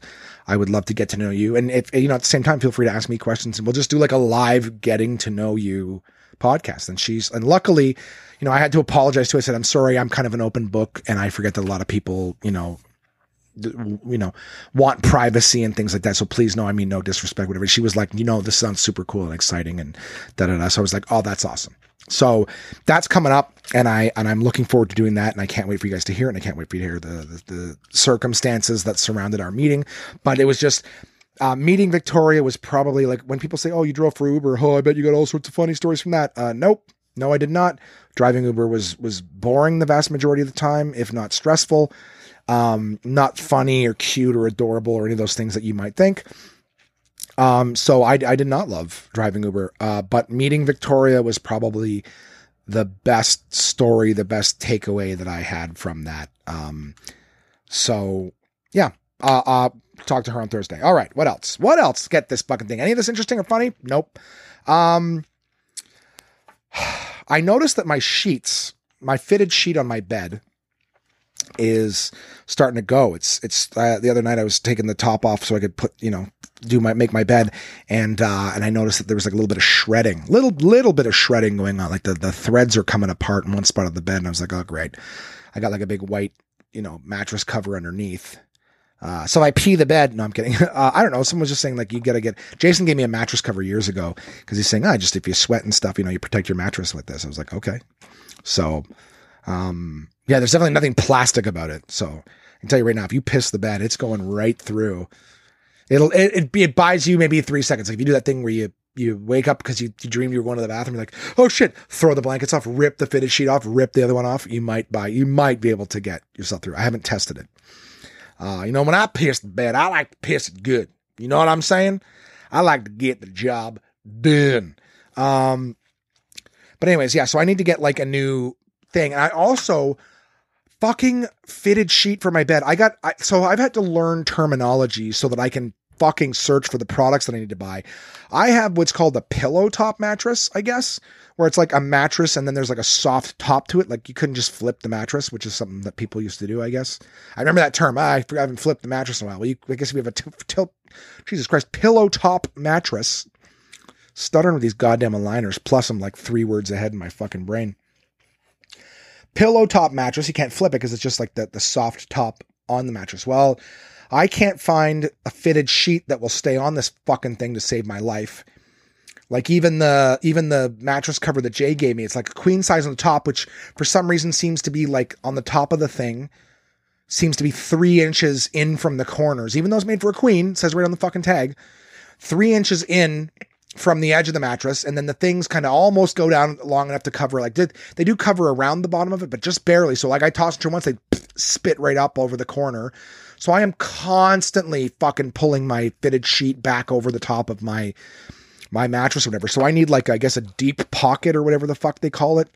I would love to get to know you. And if, you know, at the same time, feel free to ask me questions and we'll just do like a live getting to know you podcast. And she's, and luckily, you know, I had to apologize to her. I said, I'm sorry. I'm kind of an open book and I forget that a lot of people, you know, you know, want privacy and things like that. So please no, I mean no disrespect, whatever. She was like, you know, this sounds super cool and exciting and da da da. So I was like, oh, that's awesome. So that's coming up, and I and I'm looking forward to doing that, and I can't wait for you guys to hear it, and I can't wait for you to hear the the, the circumstances that surrounded our meeting. But it was just uh, meeting Victoria was probably like when people say, "Oh, you drove for Uber," oh, I bet you got all sorts of funny stories from that. Uh, nope, no, I did not. Driving Uber was was boring the vast majority of the time, if not stressful. Um, not funny or cute or adorable or any of those things that you might think. Um, so I, I did not love driving Uber, uh, but meeting Victoria was probably the best story, the best takeaway that I had from that. Um, so yeah, uh, uh, talk to her on Thursday. All right, what else? What else? Get this fucking thing. Any of this interesting or funny? Nope. Um, I noticed that my sheets, my fitted sheet on my bed, is starting to go. It's it's uh, the other night I was taking the top off so I could put you know do my make my bed and uh and I noticed that there was like a little bit of shredding, little little bit of shredding going on. Like the the threads are coming apart in one spot of the bed, and I was like, oh great, I got like a big white you know mattress cover underneath. Uh, so I pee the bed. No, I'm kidding. Uh, I don't know. Someone was just saying like you gotta get. Jason gave me a mattress cover years ago because he's saying, ah, just if you sweat and stuff, you know, you protect your mattress with this. I was like, okay. So, um, yeah, there's definitely nothing plastic about it. So I can tell you right now, if you piss the bed, it's going right through. It'll it it, it buys you maybe three seconds. Like if you do that thing where you you wake up because you, you dreamed you were going to the bathroom, you're like, oh shit, throw the blankets off, rip the fitted sheet off, rip the other one off. You might buy, you might be able to get yourself through. I haven't tested it. Uh, you know, when I piss the bed, I like to piss it good. You know what I'm saying? I like to get the job done. Um, but anyways, yeah. So I need to get like a new thing, and I also fucking fitted sheet for my bed. I got I, so I've had to learn terminology so that I can fucking search for the products that I need to buy. I have what's called a pillow top mattress, I guess, where it's like a mattress and then there's like a soft top to it. Like you couldn't just flip the mattress, which is something that people used to do, I guess. I remember that term. I, I haven't flipped the mattress in a while. Well, you, I guess we have a Jesus Christ pillow top mattress. Stuttering with these goddamn aligners, plus I'm like three words ahead in my fucking brain. Pillow top mattress, you can't flip it because it's just like the, the soft top on the mattress. Well, I can't find a fitted sheet that will stay on this fucking thing to save my life. Like even the even the mattress cover that Jay gave me, it's like a queen size on the top, which for some reason seems to be like on the top of the thing, seems to be three inches in from the corners, even though it's made for a queen, says right on the fucking tag, three inches in from the edge of the mattress, and then the things kind of almost go down long enough to cover. Like did they do cover around the bottom of it, but just barely. So like I tossed it once, they spit right up over the corner. So I am constantly fucking pulling my fitted sheet back over the top of my my mattress or whatever. So I need like I guess a deep pocket or whatever the fuck they call it.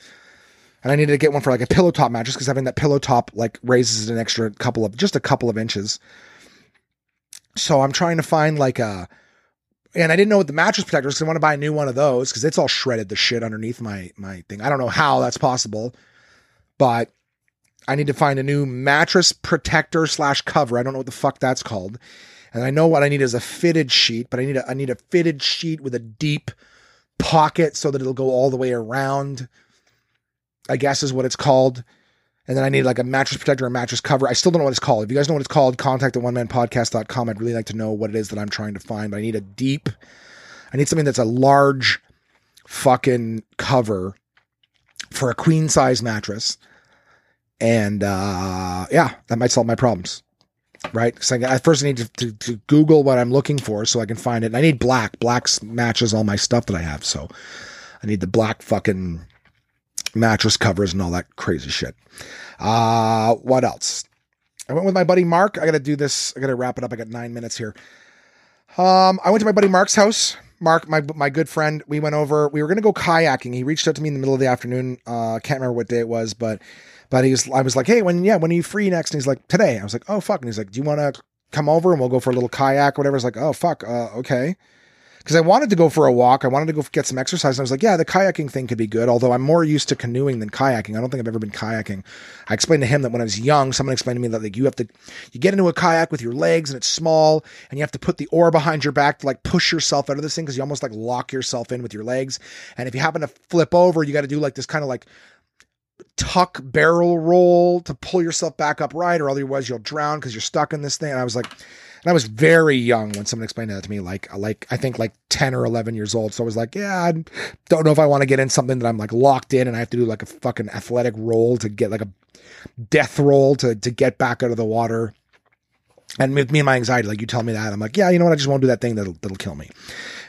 And I needed to get one for like a pillow top mattress because having that pillow top like raises it an extra couple of just a couple of inches. So I'm trying to find like a and I didn't know what the mattress protector was because I want to buy a new one of those because it's all shredded the shit underneath my my thing. I don't know how that's possible, but I need to find a new mattress protector slash cover. I don't know what the fuck that's called. And I know what I need is a fitted sheet, but I need a I need a fitted sheet with a deep pocket so that it'll go all the way around. I guess is what it's called. And then I need like a mattress protector, a mattress cover. I still don't know what it's called. If you guys know what it's called, contact at one man podcast.com. I'd really like to know what it is that I'm trying to find. But I need a deep, I need something that's a large fucking cover for a queen size mattress. And uh, yeah, that might solve my problems. Right? So I, I first need to, to, to Google what I'm looking for so I can find it. And I need black. Black matches all my stuff that I have. So I need the black fucking mattress covers and all that crazy shit. Uh, what else? I went with my buddy Mark. I got to do this. I got to wrap it up. I got nine minutes here. Um, I went to my buddy Mark's house. Mark, my my good friend, we went over. We were gonna go kayaking. He reached out to me in the middle of the afternoon. Uh, can't remember what day it was, but but he was. I was like, hey, when yeah, when are you free next? And he's like, today. I was like, oh fuck. And he's like, do you want to come over and we'll go for a little kayak, whatever? It's like, oh fuck, uh, okay because I wanted to go for a walk. I wanted to go get some exercise. And I was like, yeah, the kayaking thing could be good. Although I'm more used to canoeing than kayaking. I don't think I've ever been kayaking. I explained to him that when I was young, someone explained to me that like you have to, you get into a kayak with your legs and it's small and you have to put the oar behind your back to like push yourself out of this thing because you almost like lock yourself in with your legs. And if you happen to flip over, you got to do like this kind of like tuck barrel roll to pull yourself back upright or otherwise you'll drown because you're stuck in this thing. And I was like, and I was very young when someone explained that to me, like like I think like 10 or 11 years old. So I was like, yeah, I don't know if I want to get in something that I'm like locked in and I have to do like a fucking athletic roll to get like a death roll to to get back out of the water. And with me and my anxiety, like you tell me that, I'm like, yeah, you know what? I just won't do that thing that'll that'll kill me.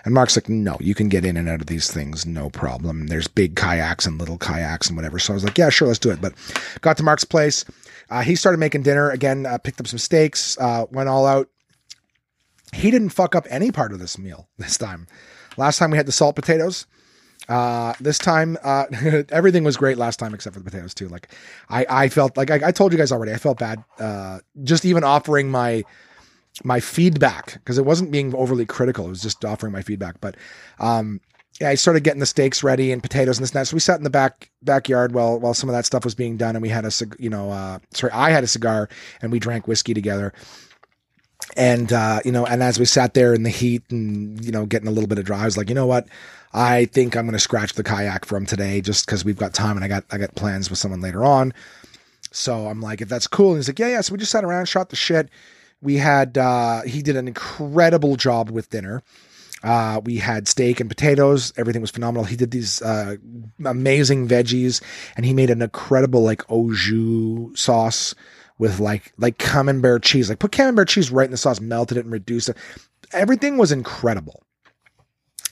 And Mark's like, no, you can get in and out of these things, no problem. There's big kayaks and little kayaks and whatever. So I was like, yeah, sure, let's do it. But got to Mark's place. Uh, he started making dinner again. Uh, picked up some steaks. Uh, went all out he didn't fuck up any part of this meal this time. Last time we had the salt potatoes. Uh, this time, uh, everything was great last time except for the potatoes too. Like I, I felt like I, I told you guys already, I felt bad. Uh, just even offering my my feedback because it wasn't being overly critical. It was just offering my feedback. But um, yeah, I started getting the steaks ready and potatoes and this and that. So we sat in the back backyard while while some of that stuff was being done, and we had a you know uh, sorry I had a cigar and we drank whiskey together. And uh, you know, and as we sat there in the heat and you know getting a little bit of dry, I was like, you know what, I think I'm going to scratch the kayak from today just because we've got time and I got I got plans with someone later on. So I'm like, if that's cool, and he's like, yeah, yeah. So we just sat around, shot the shit. We had uh, he did an incredible job with dinner. Uh, we had steak and potatoes. Everything was phenomenal. He did these uh, amazing veggies, and he made an incredible like au jus sauce with like like camembert cheese. Like put camembert cheese right in the sauce, melted it, and reduced it. Everything was incredible.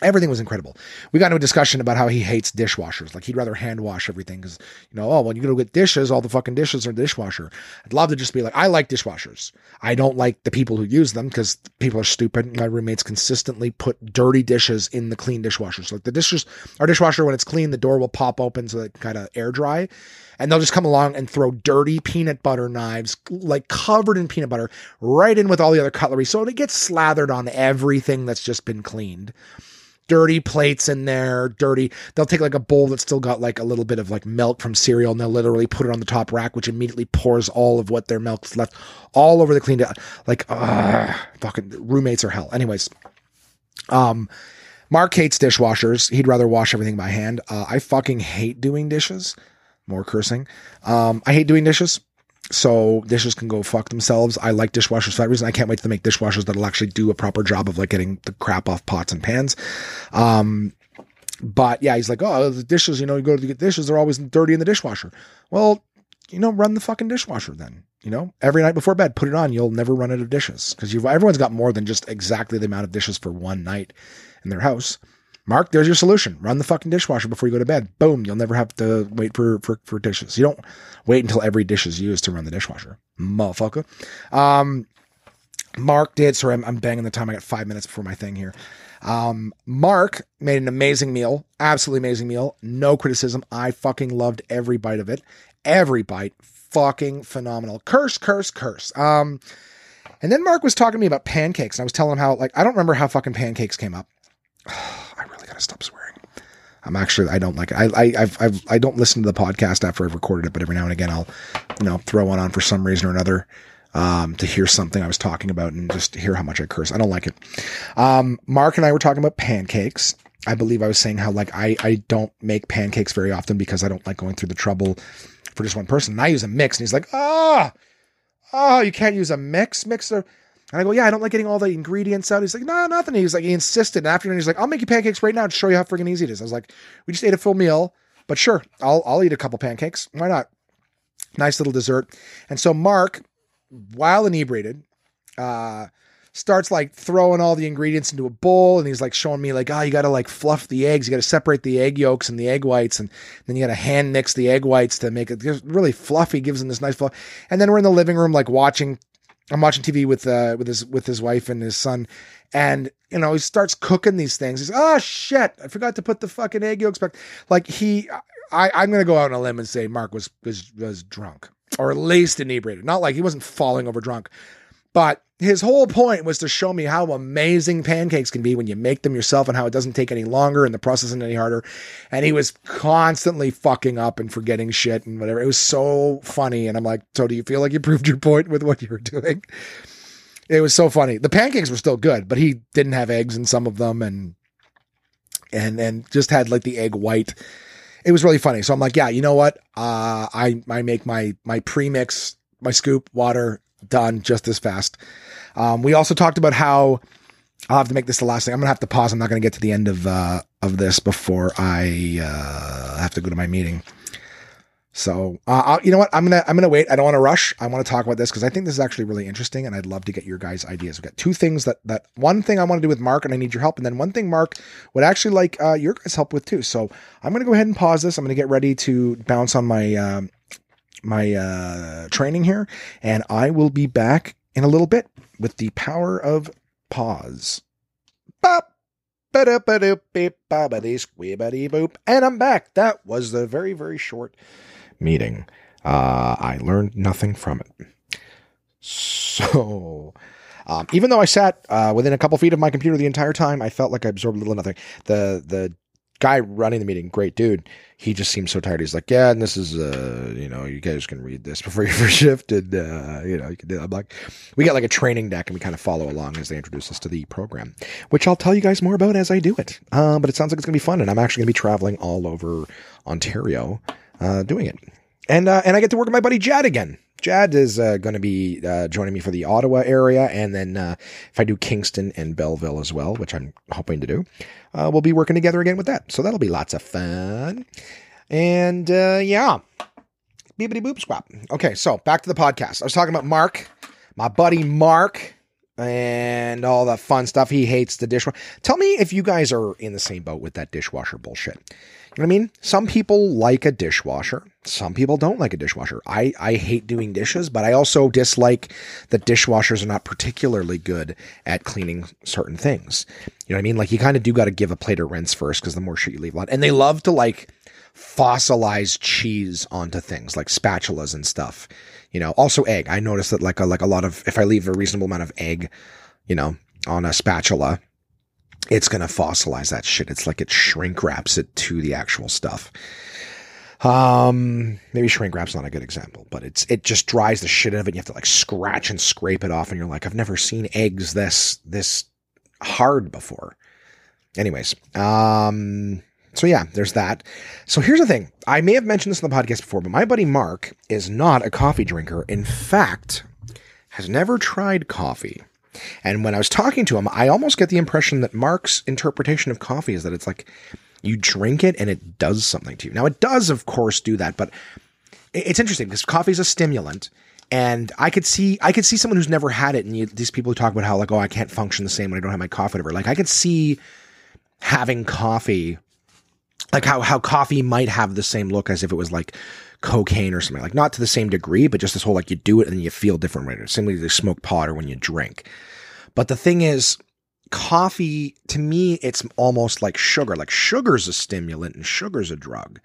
Everything was incredible. We got into a discussion about how he hates dishwashers. Like he'd rather hand wash everything because, you know, oh, when you go get dishes, all the fucking dishes are in the dishwasher. I'd love to just be like, I like dishwashers. I don't like the people who use them because people are stupid. My roommates consistently put dirty dishes in the clean dishwasher. So like the dishes, our dishwasher, when it's clean, the door will pop open so it kind of air dry. And they'll just come along and throw dirty peanut butter knives, like covered in peanut butter, right in with all the other cutlery. So it gets slathered on everything that's just been cleaned dirty plates in there, dirty. They'll take like a bowl that's still got like a little bit of like milk from cereal and they'll literally put it on the top rack, which immediately pours all of what their milk's left all over the cleaned clean. Like, uh, fucking roommates are hell. Anyways, um, Mark hates dishwashers. He'd rather wash everything by hand. Uh, I fucking hate doing dishes. More cursing. Um, I hate doing dishes. So dishes can go fuck themselves. I like dishwashers for that reason. I can't wait to make dishwashers that'll actually do a proper job of like getting the crap off pots and pans. Um, but yeah, he's like, oh, the dishes, you know, you go to get dishes, they're always dirty in the dishwasher. Well, you know, run the fucking dishwasher then. You know, every night before bed, put it on. You'll never run out of dishes because you've everyone's got more than just exactly the amount of dishes for one night in their house. Mark, there's your solution. Run the fucking dishwasher before you go to bed. Boom. You'll never have to wait for, for, for dishes. You don't wait until every dish is used to run the dishwasher. Motherfucker. Um, Mark did. Sorry, I'm, I'm banging the time. I got five minutes before my thing here. Um, Mark made an amazing meal. Absolutely amazing meal. No criticism. I fucking loved every bite of it. Every bite. Fucking phenomenal. Curse, curse, curse. Um, and then Mark was talking to me about pancakes. And I was telling him how, like, I don't remember how fucking pancakes came up. Gotta stop swearing. I'm actually I don't like it. I I I've, I've I don't listen to the podcast after I've recorded it, but every now and again I'll you know throw one on for some reason or another um, to hear something I was talking about and just hear how much I curse. I don't like it. Um, Mark and I were talking about pancakes. I believe I was saying how like I I don't make pancakes very often because I don't like going through the trouble for just one person. And I use a mix, and he's like, ah, oh, oh, you can't use a mix mixer. And I go, yeah, I don't like getting all the ingredients out. He's like, no, nah, nothing. He's like, he insisted. And after he's like, I'll make you pancakes right now to show you how freaking easy it is. I was like, we just ate a full meal, but sure, I'll I'll eat a couple pancakes. Why not? Nice little dessert. And so Mark, while inebriated, uh, starts like throwing all the ingredients into a bowl and he's like showing me like oh you got to like fluff the eggs you got to separate the egg yolks and the egg whites and then you got to hand mix the egg whites to make it really fluffy gives them this nice fluff and then we're in the living room like watching I'm watching TV with uh with his with his wife and his son, and you know he starts cooking these things. He's oh shit, I forgot to put the fucking egg yolks back. Like he, I I'm gonna go out on a limb and say Mark was was was drunk or at least inebriated. Not like he wasn't falling over drunk, but his whole point was to show me how amazing pancakes can be when you make them yourself and how it doesn't take any longer and the process isn't any harder. And he was constantly fucking up and forgetting shit and whatever. It was so funny. And I'm like, so do you feel like you proved your point with what you were doing? It was so funny. The pancakes were still good, but he didn't have eggs in some of them and and and just had like the egg white. It was really funny. So I'm like, yeah, you know what? Uh I I make my my premix, my scoop, water, done just as fast. Um, we also talked about how I'll have to make this the last thing. I'm gonna have to pause. I'm not gonna get to the end of uh, of this before I uh, have to go to my meeting. So uh, you know what? I'm gonna I'm gonna wait. I don't want to rush. I want to talk about this because I think this is actually really interesting, and I'd love to get your guys' ideas. We've got two things that that one thing I want to do with Mark, and I need your help, and then one thing Mark would actually like uh, your guys' help with too. So I'm gonna go ahead and pause this. I'm gonna get ready to bounce on my um, my uh, training here, and I will be back in a little bit with the power of pause. Bop. And I'm back. That was the very, very short meeting. Uh, I learned nothing from it. So, Um, even though I sat uh, within a couple feet of my computer the entire time, I felt like I absorbed little nothing. The the guy running the meeting, great dude. He just seemed so tired. He's like, yeah, and this is, uh, you know, you guys can read this before your first shift, and uh, you know, you can do. That. I'm like, we got like a training deck, and we kind of follow along as they introduce us to the program, which I'll tell you guys more about as I do it. Uh, but it sounds like it's gonna be fun, and I'm actually gonna be traveling all over Ontario, uh, doing it, and uh, and I get to work with my buddy Jad again. Jad is uh, going to be uh, joining me for the Ottawa area, and then uh, if I do Kingston and Belleville as well, which I'm hoping to do, uh, we'll be working together again with that. So that'll be lots of fun. And uh, yeah, beepity boop squap. Okay, so back to the podcast. I was talking about Mark, my buddy Mark, and all the fun stuff. He hates the dishwasher. Tell me if you guys are in the same boat with that dishwasher bullshit. You know what I mean? Some people like a dishwasher. Some people don't like a dishwasher. I, I hate doing dishes, but I also dislike that dishwashers are not particularly good at cleaning certain things. You know what I mean? Like you kind of do got to give a plate of rinse first because the more shit you leave on. And they love to like fossilize cheese onto things like spatulas and stuff. You know, also egg. I noticed that like a, like a lot of if I leave a reasonable amount of egg, you know, on a spatula, it's to fossilize that shit. It's like it shrink wraps it to the actual stuff. Um, maybe shrink wrap's not a good example, but it's it just dries the shit out of it. You have to like scratch and scrape it off, and you're like, I've never seen eggs this this hard before. Anyways, um, so yeah, there's that. So here's the thing: I may have mentioned this in the podcast before, but my buddy Mark is not a coffee drinker. In fact, has never tried coffee. And when I was talking to him, I almost get the impression that Mark's interpretation of coffee is that it's like you drink it and it does something to you. Now, it does, of course, do that, but it's interesting because coffee is a stimulant. And I could see, I could see someone who's never had it, and you, these people who talk about how like, oh, I can't function the same when I don't have my coffee, whatever. Like, I could see having coffee, like how how coffee might have the same look as if it was like cocaine or something like not to the same degree, but just this whole like you do it and you feel different when Similarly, they smoke pot or when you drink. But the thing is, coffee to me, it's almost like sugar. Like sugar's a stimulant and sugar's a drug,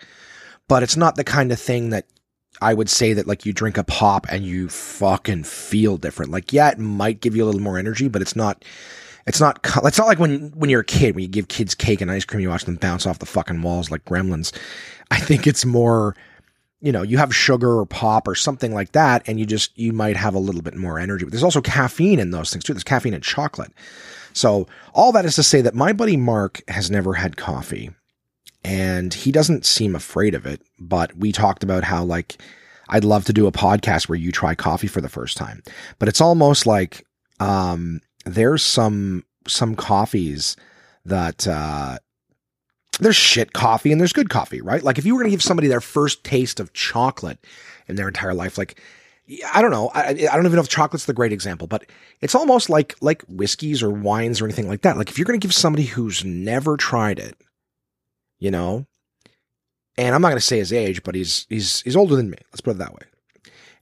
but it's not the kind of thing that I would say that like you drink a pop and you fucking feel different. Like, yeah, it might give you a little more energy, but it's not, it's not, it's not like when, when you're a kid, when you give kids cake and ice cream, you watch them bounce off the fucking walls like gremlins. I think it's more, you know, you have sugar or pop or something like that, and you just, you might have a little bit more energy. But there's also caffeine in those things too. There's caffeine in chocolate. So all that is to say that my buddy Mark has never had coffee and he doesn't seem afraid of it. But we talked about how like, I'd love to do a podcast where you try coffee for the first time, but it's almost like, um, there's some, some coffees that, uh, there's shit coffee and there's good coffee, right? Like if you were going to give somebody their first taste of chocolate in their entire life, like I don't know, I, I don't even know if chocolate's the great example, but it's almost like like whiskeys or wines or anything like that. Like if you're going to give somebody who's never tried it, you know, and I'm not going to say his age, but he's he's he's older than me. Let's put it that way.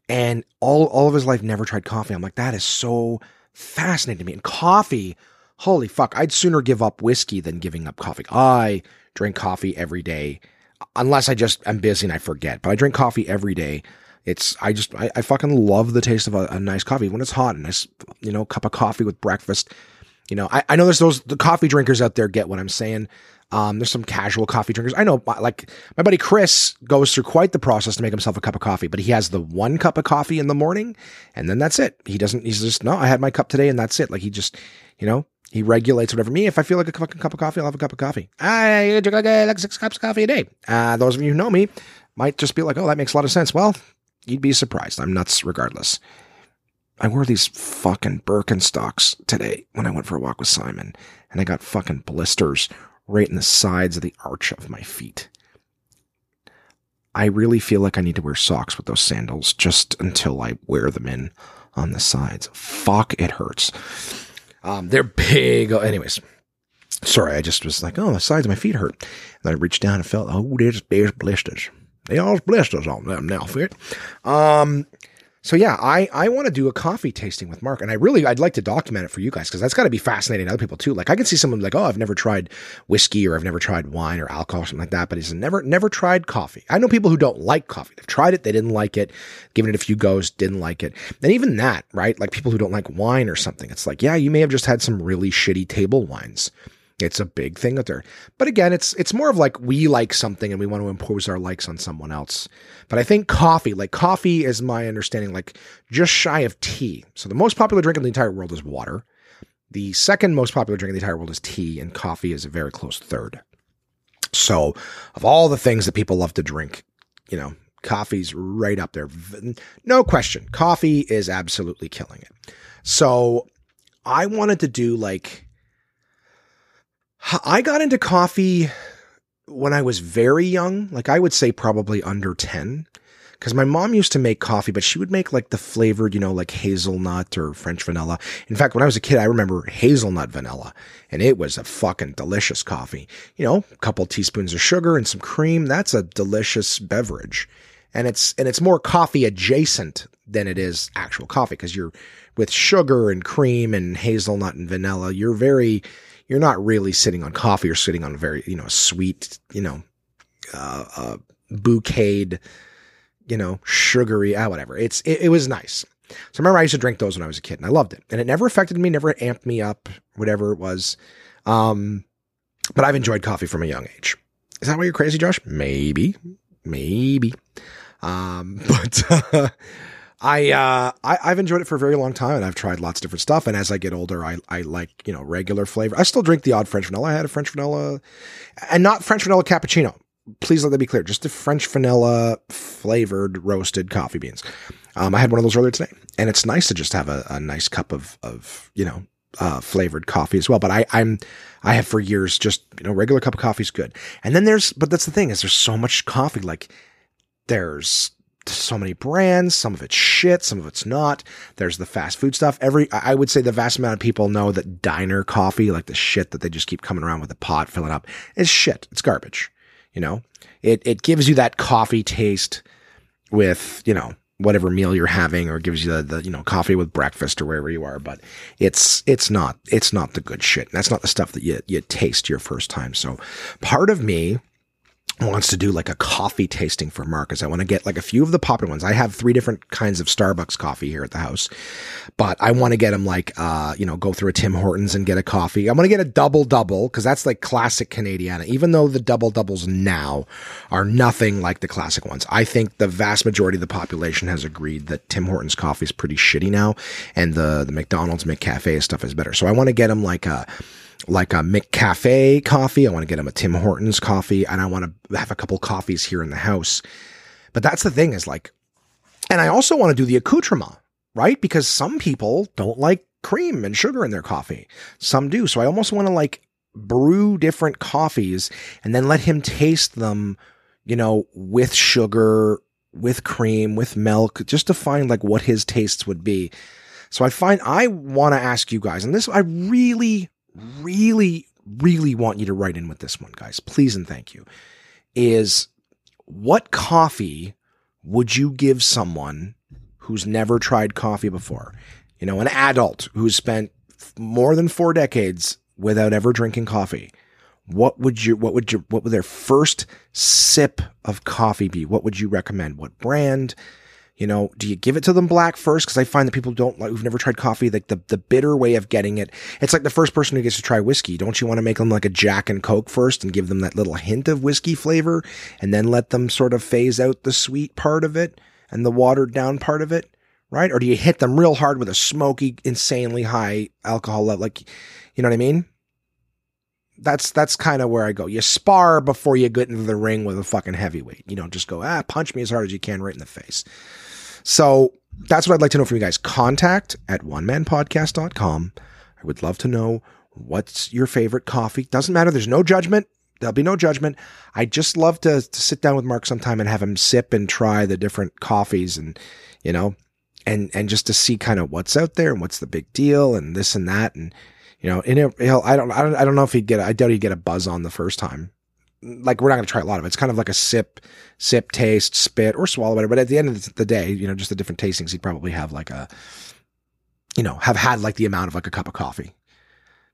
And all all of his life never tried coffee. I'm like that is so fascinating to me. And coffee, holy fuck, I'd sooner give up whiskey than giving up coffee. I drink coffee every day, unless I just I'm busy and I forget. But I drink coffee every day. It's I just I, I fucking love the taste of a, a, nice coffee when it's hot. A nice you know cup of coffee with breakfast. You know I, I know there's those the coffee drinkers out there get what I'm saying. Um, there's some casual coffee drinkers. I know, like my buddy Chris goes through quite the process to make himself a cup of coffee, but he has the one cup of coffee in the morning, and then that's it. He doesn't. He's just no. I had my cup today, and that's it. Like he just, you know, he regulates whatever. Me, if I feel like a fucking cup of coffee, I'll have a cup of coffee. I drink like six cups of coffee a day. Uh, those of you who know me might just be like, oh, that makes a lot of sense. Well, you'd be surprised. I'm nuts regardless. I wore these fucking Birkenstocks today when I went for a walk with Simon, and I got fucking blisters right in the sides of the arch of my feet. I really feel like I need to wear socks with those sandals just until I wear them in on the sides. Fuck, it hurts. Um, they're big. Anyways, sorry, I just was like, oh, the sides of my feet hurt. And I reached down and felt, oh, there's, there's blisters. There's us on them now, fit. Um, so yeah, I I want to do a coffee tasting with Mark, and I really I'd like to document it for you guys because that's got to be fascinating to other people too. Like I can see someone like, oh, I've never tried whiskey or I've never tried wine or alcohol or something like that, but he's never never tried coffee. I know people who don't like coffee. They've tried it, they didn't like it, given it a few goes, didn't like it, and even that, right? Like people who don't like wine or something. It's like, yeah, you may have just had some really shitty table wines. It's a big thing out there. But again, it's it's more of like we like something and we want to impose our likes on someone else. But I think coffee, like coffee is my understanding, like just shy of tea. So the most popular drink in the entire world is water. The second most popular drink in the entire world is tea, and coffee is a very close third. So of all the things that people love to drink, you know, coffee's right up there. No question. Coffee is absolutely killing it. So I wanted to do like I got into coffee when I was very young, like I would say probably under 10, because my mom used to make coffee, but she would make like the flavored, you know, like hazelnut or French vanilla. In fact, when I was a kid, I remember hazelnut vanilla, and it was a fucking delicious coffee. You know, a couple teaspoons of sugar and some cream. That's a delicious beverage. And it's, and it's more coffee adjacent than it is actual coffee because you're with sugar and cream and hazelnut and vanilla. You're very, you're not really sitting on coffee. You're sitting on a very, you know, sweet, you know, uh, uh, bouquet, you know, sugary, ah, whatever. It's, it, it was nice. So I remember I used to drink those when I was a kid and I loved it. And it never affected me, never amped me up, whatever it was. Um, but I've enjoyed coffee from a young age. Is that why you're crazy, Josh? Maybe, maybe. Um, but, uh, I, uh, I have enjoyed it for a very long time, and I've tried lots of different stuff. And as I get older, I I like you know regular flavor. I still drink the odd French vanilla. I had a French vanilla, and not French vanilla cappuccino. Please let that be clear. Just the French vanilla flavored roasted coffee beans. Um, I had one of those earlier today, and it's nice to just have a, a nice cup of of you know uh, flavored coffee as well. But I, I'm, I have for years just, you know, regular cup of coffee is good. And then there's, but that's the thing is there's so much coffee. Like there's so many brands. Some of it's shit, some of it's not. There's the fast food stuff. Every, I would say the vast amount of people know that diner coffee, like the shit that they just keep coming around with the pot filling up, is shit. It's garbage. You know, it, it gives you that coffee taste with, you know, whatever meal you're having or gives you the, the, you know, coffee with breakfast or wherever you are. But it's, it's not, it's not the good shit. That's not the stuff that you, you taste your first time. So part of me, wants to do like a coffee tasting for Marcus. I want to get like a few of the popular ones. I have three different kinds of Starbucks coffee here at the house, but I want to get him like, uh, you know, go through a Tim Hortons and get a coffee. I'm going to get a double double because that's like classic Canadiana, even though the double doubles now are nothing like the classic ones. I think the vast majority of the population has agreed that Tim Hortons coffee is pretty shitty now and the, the McDonald's McCafe stuff is better. So I want to get him like a, like a McCafe coffee. I want to get him a Tim Hortons coffee and I want to have a couple coffees here in the house. But that's the thing is like, and I also want to do the accoutrement, right? Because some people don't like cream and sugar in their coffee. Some do. So I almost want to like brew different coffees and then let him taste them, you know, with sugar, with cream, with milk, just to find like what his tastes would be. So I find I want to ask you guys, and this I really, really, really want you to write in with this one, guys. Please and thank you. Is what coffee would you give someone who's never tried coffee before? You know, an adult who's spent more than four decades without ever drinking coffee. What would you, what would you, what would their first sip of coffee be? What would you recommend? What brand? You know, do you give it to them black first? Because I find that people don't like who've never tried coffee, like the the bitter way of getting it. It's like the first person who gets to try whiskey. Don't you want to make them like a Jack and Coke first and give them that little hint of whiskey flavor, and then let them sort of phase out the sweet part of it and the watered down part of it, right? Or do you hit them real hard with a smoky, insanely high alcohol level? Like, you know what I mean? That's that's kind of where I go. You spar before you get into the ring with a fucking heavyweight. You don't just go, ah, punch me as hard as you can right in the face. So that's what I'd like to know from you guys. Contact at onemanpodcast.com. I would love to know what's your favorite coffee. Doesn't matter. There's no judgment. There'll be no judgment. I just love to, to sit down with Mark sometime and have him sip and try the different coffees and, you know, and, and just to see kind of what's out there and what's the big deal and this and that. And, you know, and he'll, I don't, I don't, I don't know if he'd get, I doubt he'd get a buzz on the first time like we're not going to try a lot of it. It's kind of like a sip, sip, taste, spit, or swallow, whatever. But at the end of the day, you know, just the different tastings, he'd probably have like a, you know, have had like the amount of like a cup of coffee.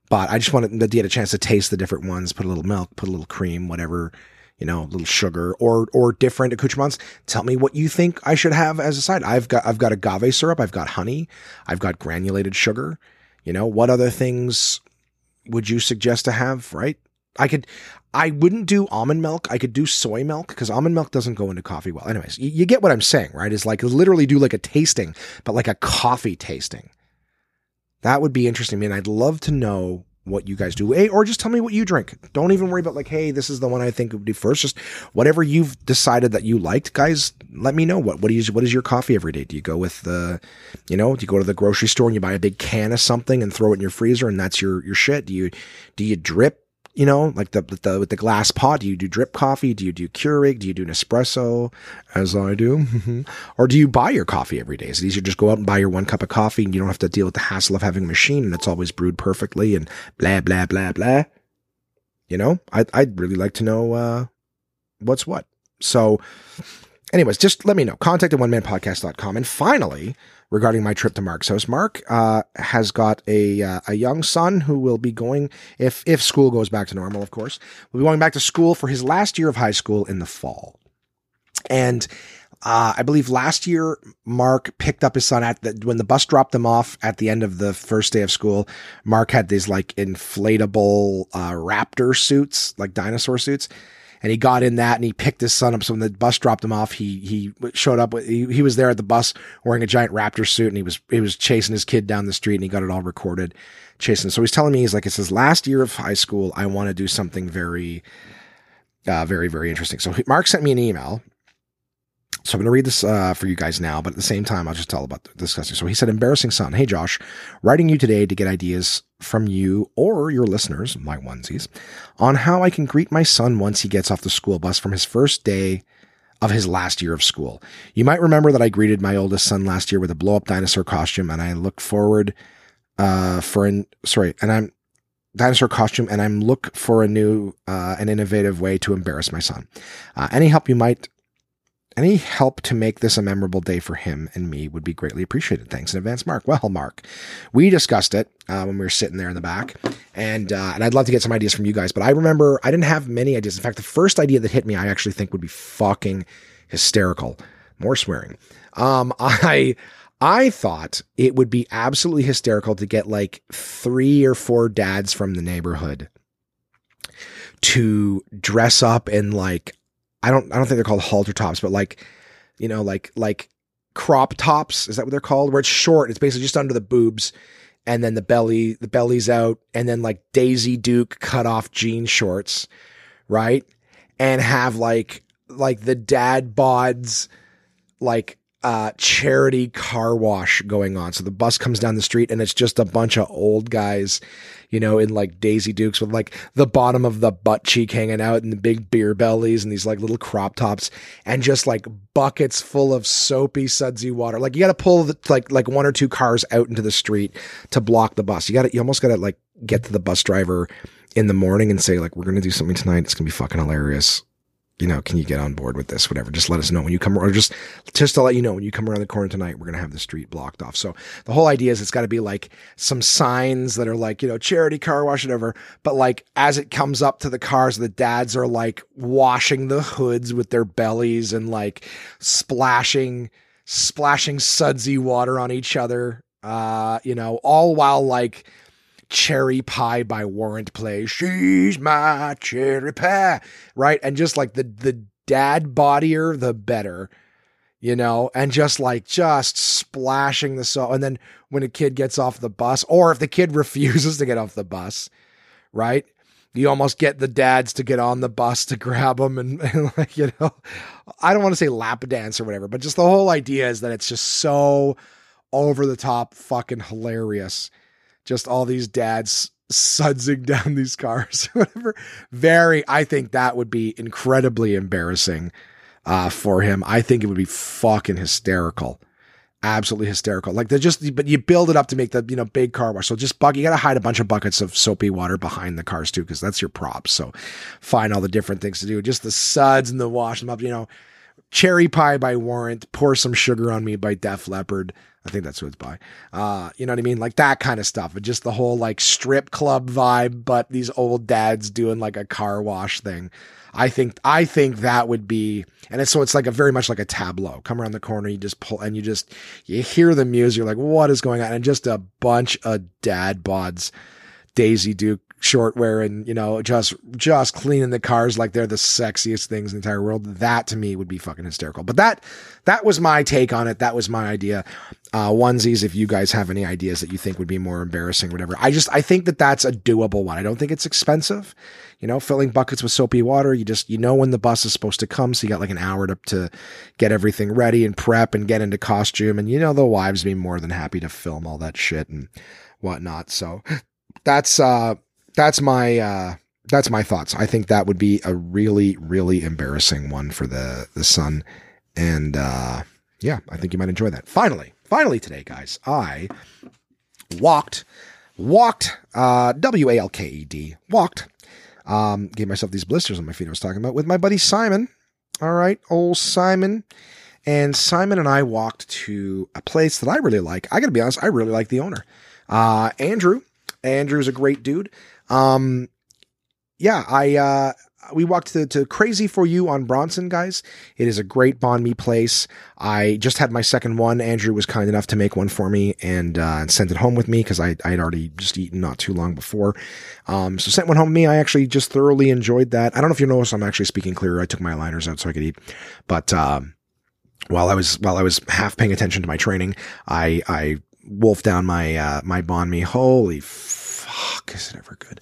But I just wanted to get a chance to taste the different ones, put a little milk, put a little cream, whatever, you know, a little sugar or or different accoutrements. Tell me what you think I should have as a side. I've got I've got agave syrup, I've got honey, I've got granulated sugar. You know, what other things would you suggest to have, right? I could I wouldn't do almond milk. I could do soy milk because almond milk doesn't go into coffee well. Anyways, you, you get what I'm saying, right? Is like literally do like a tasting, but like a coffee tasting. That would be interesting. I mean, I'd love to know what you guys do. Hey, or just tell me what you drink. Don't even worry about like, hey, this is the one I think would be first. Just whatever you've decided that you liked, guys. Let me know what what is what is your coffee every day. Do you go with the, you know, do you go to the grocery store and you buy a big can of something and throw it in your freezer and that's your your shit? Do you do you drip you know, like the, the with the glass pot? Do you do drip coffee? Do you do Keurig? Do you do Nespresso, as I do, or do you buy your coffee every day? Is it easier just go out and buy your one cup of coffee and you don't have to deal with the hassle of having a machine and it's always brewed perfectly and blah blah blah blah? You know, I'd I'd really like to know uh, what's what. So, anyways, just let me know. Contact at onemanpodcast.com. And finally, regarding my trip to Mark's house. Mark uh, has got a uh, a young son who will be going if if school goes back to normal, of course. Will be going back to school for his last year of high school in the fall, and. Uh, I believe last year Mark picked up his son at the, when the bus dropped them off at the end of the first day of school. Mark had these like inflatable uh, raptor suits, like dinosaur suits, and he got in that and he picked his son up. So when the bus dropped him off, he he showed up. He, he was there at the bus wearing a giant raptor suit, and he was he was chasing his kid down the street, and he got it all recorded, chasing. So he's telling me he's like, it's his last year of high school. I want to do something very, uh, very very interesting. So Mark sent me an email so I'm going to read this uh, for you guys now, but at the same time, I'll just tell about the discussing. So he said, embarrassing son. Hey, Josh, writing you today to get ideas from you or your listeners, my onesies, on how I can greet my son once he gets off the school bus from his first day of his last year of school. You might remember that I greeted my oldest son last year with a blow up dinosaur costume and I look forward, uh, for an, sorry, and I'm, dinosaur costume and I'm look for a new uh, and innovative way to embarrass my son. Uh, any help you might any help to make this a memorable day for him and me would be greatly appreciated. Thanks in advance, Mark. Well, Mark, we discussed it uh, when we were sitting there in the back, and uh, and I'd love to get some ideas from you guys. But I remember I didn't have many ideas. In fact, the first idea that hit me, I actually think would be fucking hysterical. More swearing. Um, I I thought it would be absolutely hysterical to get like three or four dads from the neighborhood to dress up in like I don't I don't think they're called halter tops, but like you know like like crop tops is that what they're called? Where it's short, it's basically just under the boobs, and then the belly the belly's out, and then like Daisy Duke cut off jean shorts, right? And have like like the dad bods like uh, charity car wash going on. So the bus comes down the street and it's just a bunch of old guys, you know, in like Daisy Dukes with like the bottom of the butt cheek hanging out and the big beer bellies and these like little crop tops and just like buckets full of soapy sudsy water. Like you got to pull the, like like one or two cars out into the street to block the bus. You got to you almost got to like get to the bus driver in the morning and say like we're going to do something tonight. It's going to be fucking hilarious you know, can you get on board with this? Whatever. Just let us know when you come, or just just to let you know when you come around the corner tonight, we're gonna have the street blocked off. So the whole idea is it's got to be like some signs that are like you know charity car wash whatever. But like as it comes up to the cars, the dads are like washing the hoods with their bellies and like splashing splashing sudsy water on each other. Uh, you know, all while like Cherry Pie by Warrant play. She's my cherry pie, right? And just like the the dad bodier, the better, you know, and just like just splashing the salt. And then when a kid gets off the bus, or if the kid refuses to get off the bus, right? You almost get the dads to get on the bus to grab them and, and like, you know, I don't want to say lap dance or whatever, but just the whole idea is that it's just so over the top fucking hilarious just all these dads sudsing down these cars, whatever. Very, I think that would be incredibly embarrassing uh, for him. I think it would be fucking hysterical. absolutely hysterical. Like they're just, but you build it up to make the you know big car wash. So just buck, you got to hide a bunch of buckets of soapy water behind the cars too, because that's your props. So find all the different things to do. Just the suds and the wash them up. You know, cherry pie by Warrant, pour some sugar on me by Def Leppard. I think that's who it's by. Uh, you know what I mean? Like that kind of stuff. And just the whole like strip club vibe, but these old dads doing like a car wash thing. I think I think that would be, and it's so it's like a very much like a tableau. Come around the corner, you just pull, and you just you hear the music. You're like, what is going on? And just a bunch of dad bods, Daisy Duke short wearing, you know, just just cleaning the cars like they're the sexiest things in the entire world. That to me would be fucking hysterical. But that that was my take on it. That was my idea. Uh, onesies, if you guys have any ideas that you think would be more embarrassing or whatever. I just I think that that's a doable one. I don't think it's expensive. You know, filling buckets with soapy water. You just you know when the bus is supposed to come, so you got like an hour to to get everything ready and prep and get into costume. And you know the wives be more than happy to film all that shit and whatnot. So that's uh that's my uh that's my thoughts. I think that would be a really, really embarrassing one for the the son. And uh yeah, I think you might enjoy that. Finally, finally today, guys, I walked, walked, uh W A L K E D, walked. Um, gave myself these blisters on my feet I was talking about with my buddy Simon. All right, old Simon. And Simon and I walked to a place that I really like. I gotta be honest, I really like the owner. Uh Andrew. Andrew's a great dude. Um, yeah, I uh, we walked to, to Crazy Pho You on Bronson, guys. It is a great banh mi place. I just had my second one. Andrew was kind enough to make one for me and, uh, sent it home with me because I I had already just eaten not too long before. Um, so sent one home to me. I actually just thoroughly enjoyed that. I don't know if you noticed, I'm actually speaking clearer. I took my aligners out so I could eat, but um, while I was while I was half paying attention to my training, I I wolfed down my uh, my banh mi. Holy fuck, is it ever good?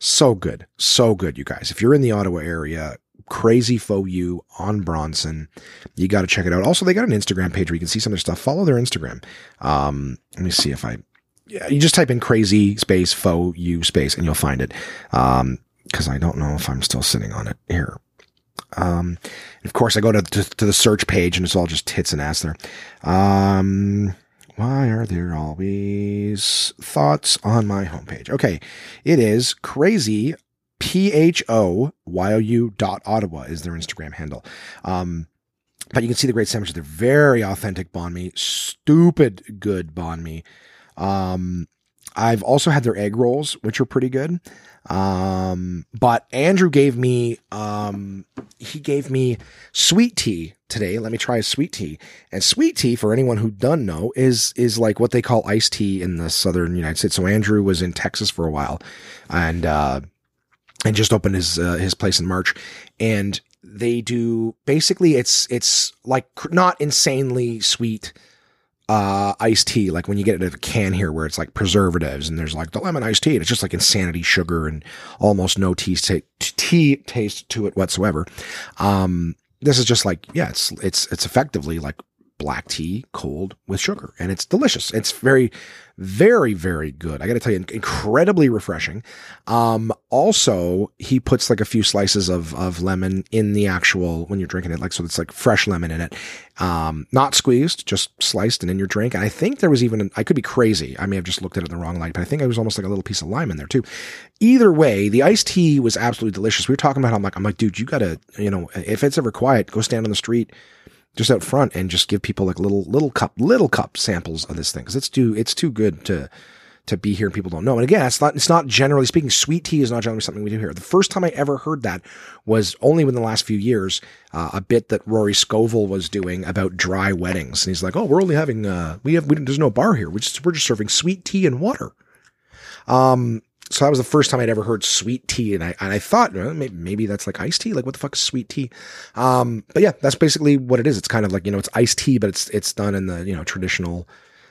So good. So good, you guys. If you're in the Ottawa area, Crazy Pho You on Bronson, you got to check it out. Also, they got an Instagram page where you can see some of their stuff. Follow their Instagram. Um, let me see if I, yeah, you just type in crazy space pho you space and you'll find it. Um, cause I don't know if I'm still sitting on it here. Um, of course I go to, to, to the search page and it's all just tits and ass there. Um, why are there always thoughts on my homepage? Okay, it is crazy. P H O Y O U dot Ottawa is their Instagram handle. Um, but you can see the great sandwiches. They're very authentic banh mi, stupid good banh mi. Um, I've also had their egg rolls, which are pretty good. Um, but Andrew gave me, um, he gave me sweet tea today. Let me try a sweet tea. And sweet tea, for anyone who doesn't know, is, is like what they call iced tea in the southern United States. So Andrew was in Texas for a while and, uh, and just opened his, uh, his place in March. And they do basically it's, it's like not insanely sweet, uh, iced tea, like when you get it in a can here where it's like preservatives and there's like the lemon iced tea and it's just like insanity sugar and almost no tea, t- tea taste to it whatsoever. Um, this is just like, yeah, it's, it's, it's effectively like black tea cold with sugar and it's delicious. It's very, very, very good. I got to tell you, incredibly refreshing. Um, also he puts like a few slices of, of lemon in the actual, when you're drinking it, like, so it's like fresh lemon in it. Um, not squeezed, just sliced and in your drink. And I think there was even, an, I could be crazy. I may have just looked at it in the wrong light, but I think it was almost like a little piece of lime in there too. Either way, the iced tea was absolutely delicious. We were talking about, how I'm like, I'm like, dude, you gotta, you know, if it's ever quiet, go stand on the street just out front and just give people like little little cup little cup samples of this thing because it's too it's too good to to be here and people don't know. And again, it's not it's not generally speaking. Sweet tea is not generally something we do here. The first time I ever heard that was only within the last few years. Uh, a bit that Rory Scovel was doing about dry weddings, and he's like, "Oh, we're only having uh, we have we, there's no bar here. We just we're just serving sweet tea and water." Um, so that was the first time I'd ever heard sweet tea, and I and I thought well, maybe, maybe that's like iced tea. Like what the fuck is sweet tea? Um, but yeah, that's basically what it is. It's kind of like you know it's iced tea, but it's it's done in the you know traditional,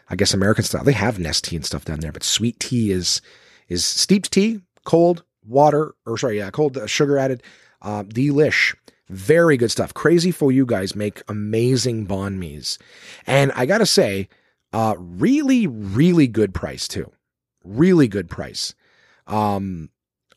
I guess American style. They have Nestea and stuff down there, but sweet tea is is steeped tea, cold water, or sorry, yeah, cold uh, sugar added, uh, delish. Very good stuff. Crazy Pho You guys make amazing banh mi's, and I gotta say, uh, really, really good price too. Really good price. Um,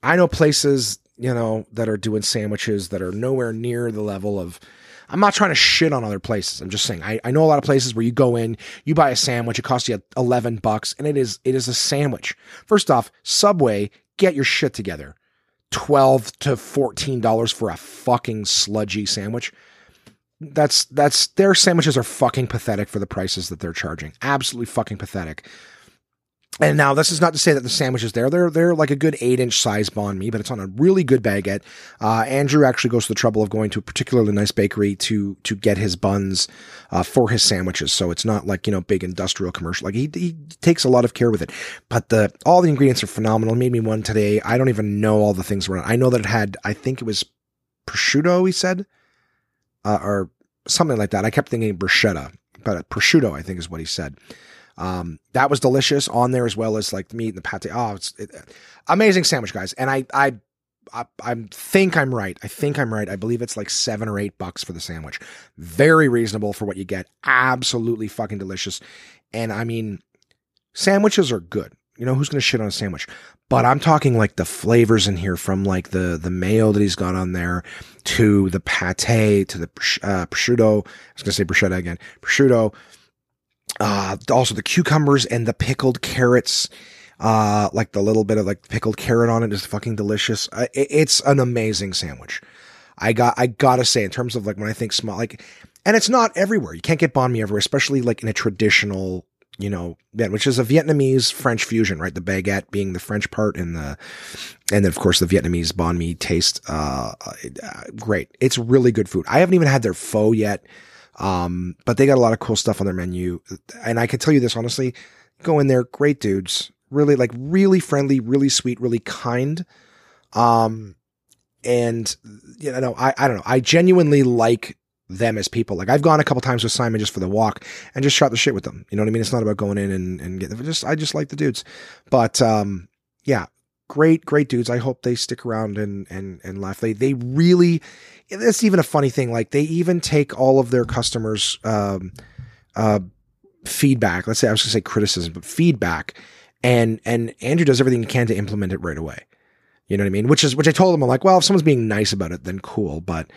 I know places, you know, that are doing sandwiches that are nowhere near the level of I'm not trying to shit on other places. I'm just saying I, I know a lot of places where you go in, you buy a sandwich, it costs you 11 bucks, and it is it is a sandwich. First off, Subway, get your shit together. 12 to 14 dollars for a fucking sludgy sandwich. That's that's their sandwiches are fucking pathetic for the prices that they're charging. Absolutely fucking pathetic. And now this is not to say that the sandwiches there, they're they're like a good eight inch size banh mi, but it's on a really good baguette. Uh, Andrew actually goes to the trouble of going to a particularly nice bakery to to get his buns uh, for his sandwiches. So it's not like you know big industrial commercial. Like he he takes a lot of care with it. But the all the ingredients are phenomenal. He made me one today. I don't even know all the things around. I know that it had I think it was prosciutto. He said, uh, or something like that. I kept thinking bruschetta, but prosciutto I think is what he said. Um, that was delicious on there as well as like the meat and the pate. Oh, it's it, amazing sandwich, guys. And I, I, I, I think I'm right. I think I'm right. I believe it's like seven or eight bucks for the sandwich. Very reasonable for what you get. Absolutely fucking delicious. And I mean, sandwiches are good. You know who's going to shit on a sandwich? But I'm talking like the flavors in here, from like the the mayo that he's got on there, to the pate, to the uh, prosciutto. I was going to say bruschetta again. Prosciutto uh, also the cucumbers and the pickled carrots. Uh, like the little bit of like pickled carrot on it is fucking delicious. Uh, it, it's an amazing sandwich. I got, I gotta say, in terms of like when I think small, like, and it's not everywhere. You can't get banh mi everywhere, especially like in a traditional, you know, which is a Vietnamese French fusion, right? The baguette being the French part and the, and then of course the Vietnamese banh mi taste, uh, uh, great. It's really good food. I haven't even had their pho yet. Um, but they got a lot of cool stuff on their menu. And I can tell you this honestly, go in there, great dudes, really like really friendly, really sweet, really kind. Um, and you know, I, I don't know. I genuinely like them as people. Like I've gone a couple times with Simon just for the walk and just shot the shit with them. You know what I mean? It's not about going in and, and getting just, I just like the dudes, but, um, yeah, great, great dudes. I hope they stick around and, and, and laugh. They, they really, that's even a funny thing. Like they even take all of their customers, um, uh, feedback. Let's say I was going to say criticism, but feedback, and and Andrew does everything he can to implement it right away. You know what I mean? Which is which I told him. I'm like, well, if someone's being nice about it, then cool. But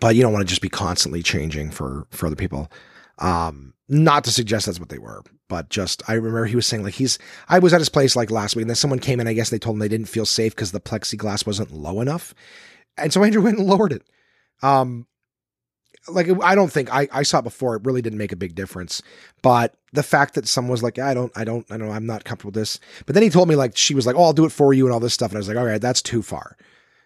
but you don't want to just be constantly changing for for other people. Um, not to suggest that's what they were, but just I remember he was saying like he's I was at his place like last week, and then someone came in. I guess they told him they didn't feel safe because the plexiglass wasn't low enough, and so Andrew went and lowered it. Um, like I don't think I, I saw it before. It really didn't make a big difference, but the fact that someone was like, I don't, I don't, I don't know I'm not comfortable with this. But then he told me like she was like, oh, I'll do it for you and all this stuff, and I was like, all right, that's too far.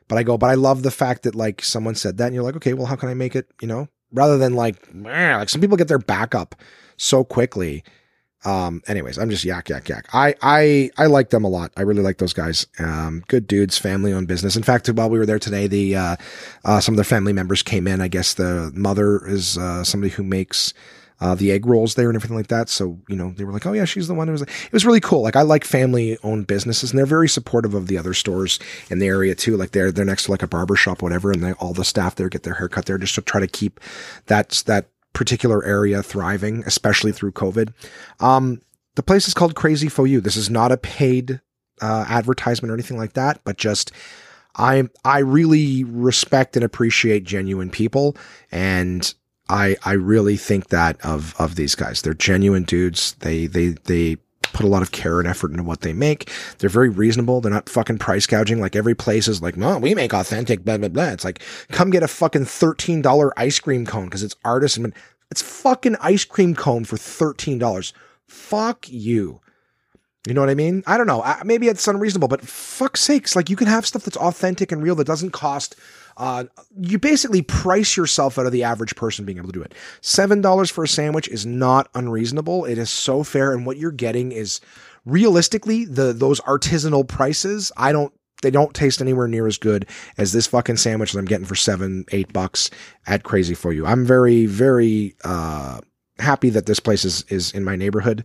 But I go, but I love the fact that like someone said that, and you're like, okay, well, how can I make it? You know, rather than like, like some people get their back up so quickly um, anyways, I'm just yak, yak, yak. I, I, I like them a lot. I really like those guys. Um, good dudes, family owned business. In fact, while we were there today, the, uh, uh, some of their family members came in. I guess the mother is, uh, somebody who makes, uh, the egg rolls there and everything like that. So, you know, they were like, Oh yeah, she's the one who was, it was really cool. Like I like family owned businesses and they're very supportive of the other stores in the area too. Like they're, they're next to like a barber shop, whatever. And they, all the staff there get their haircut there just to try to keep that, that, particular area thriving, especially through COVID. Um, the place is called Crazy Pho You. This is not a paid uh, advertisement or anything like that, but just I I really respect and appreciate genuine people, and I I really think that of of these guys. They're genuine dudes. They they they put a lot of care and effort into what they make. They're very reasonable. They're not fucking price gouging. Like every place is like, no, we make authentic, blah, blah, blah. It's like, come get a fucking $13 ice cream cone because it's artisan. It's fucking ice cream cone for $13. Fuck you. You know what I mean? I don't know. Maybe it's unreasonable, but fuck sakes, like you can have stuff that's authentic and real that doesn't cost. Uh, you basically price yourself out of the average person being able to do it. Seven dollars for a sandwich is not unreasonable. It is so fair, and what you're getting is realistically the those artisanal prices. I don't. They don't taste anywhere near as good as this fucking sandwich that I'm getting for seven, eight bucks at Crazy Pho You. I'm very, very uh, happy that this place is is in my neighborhood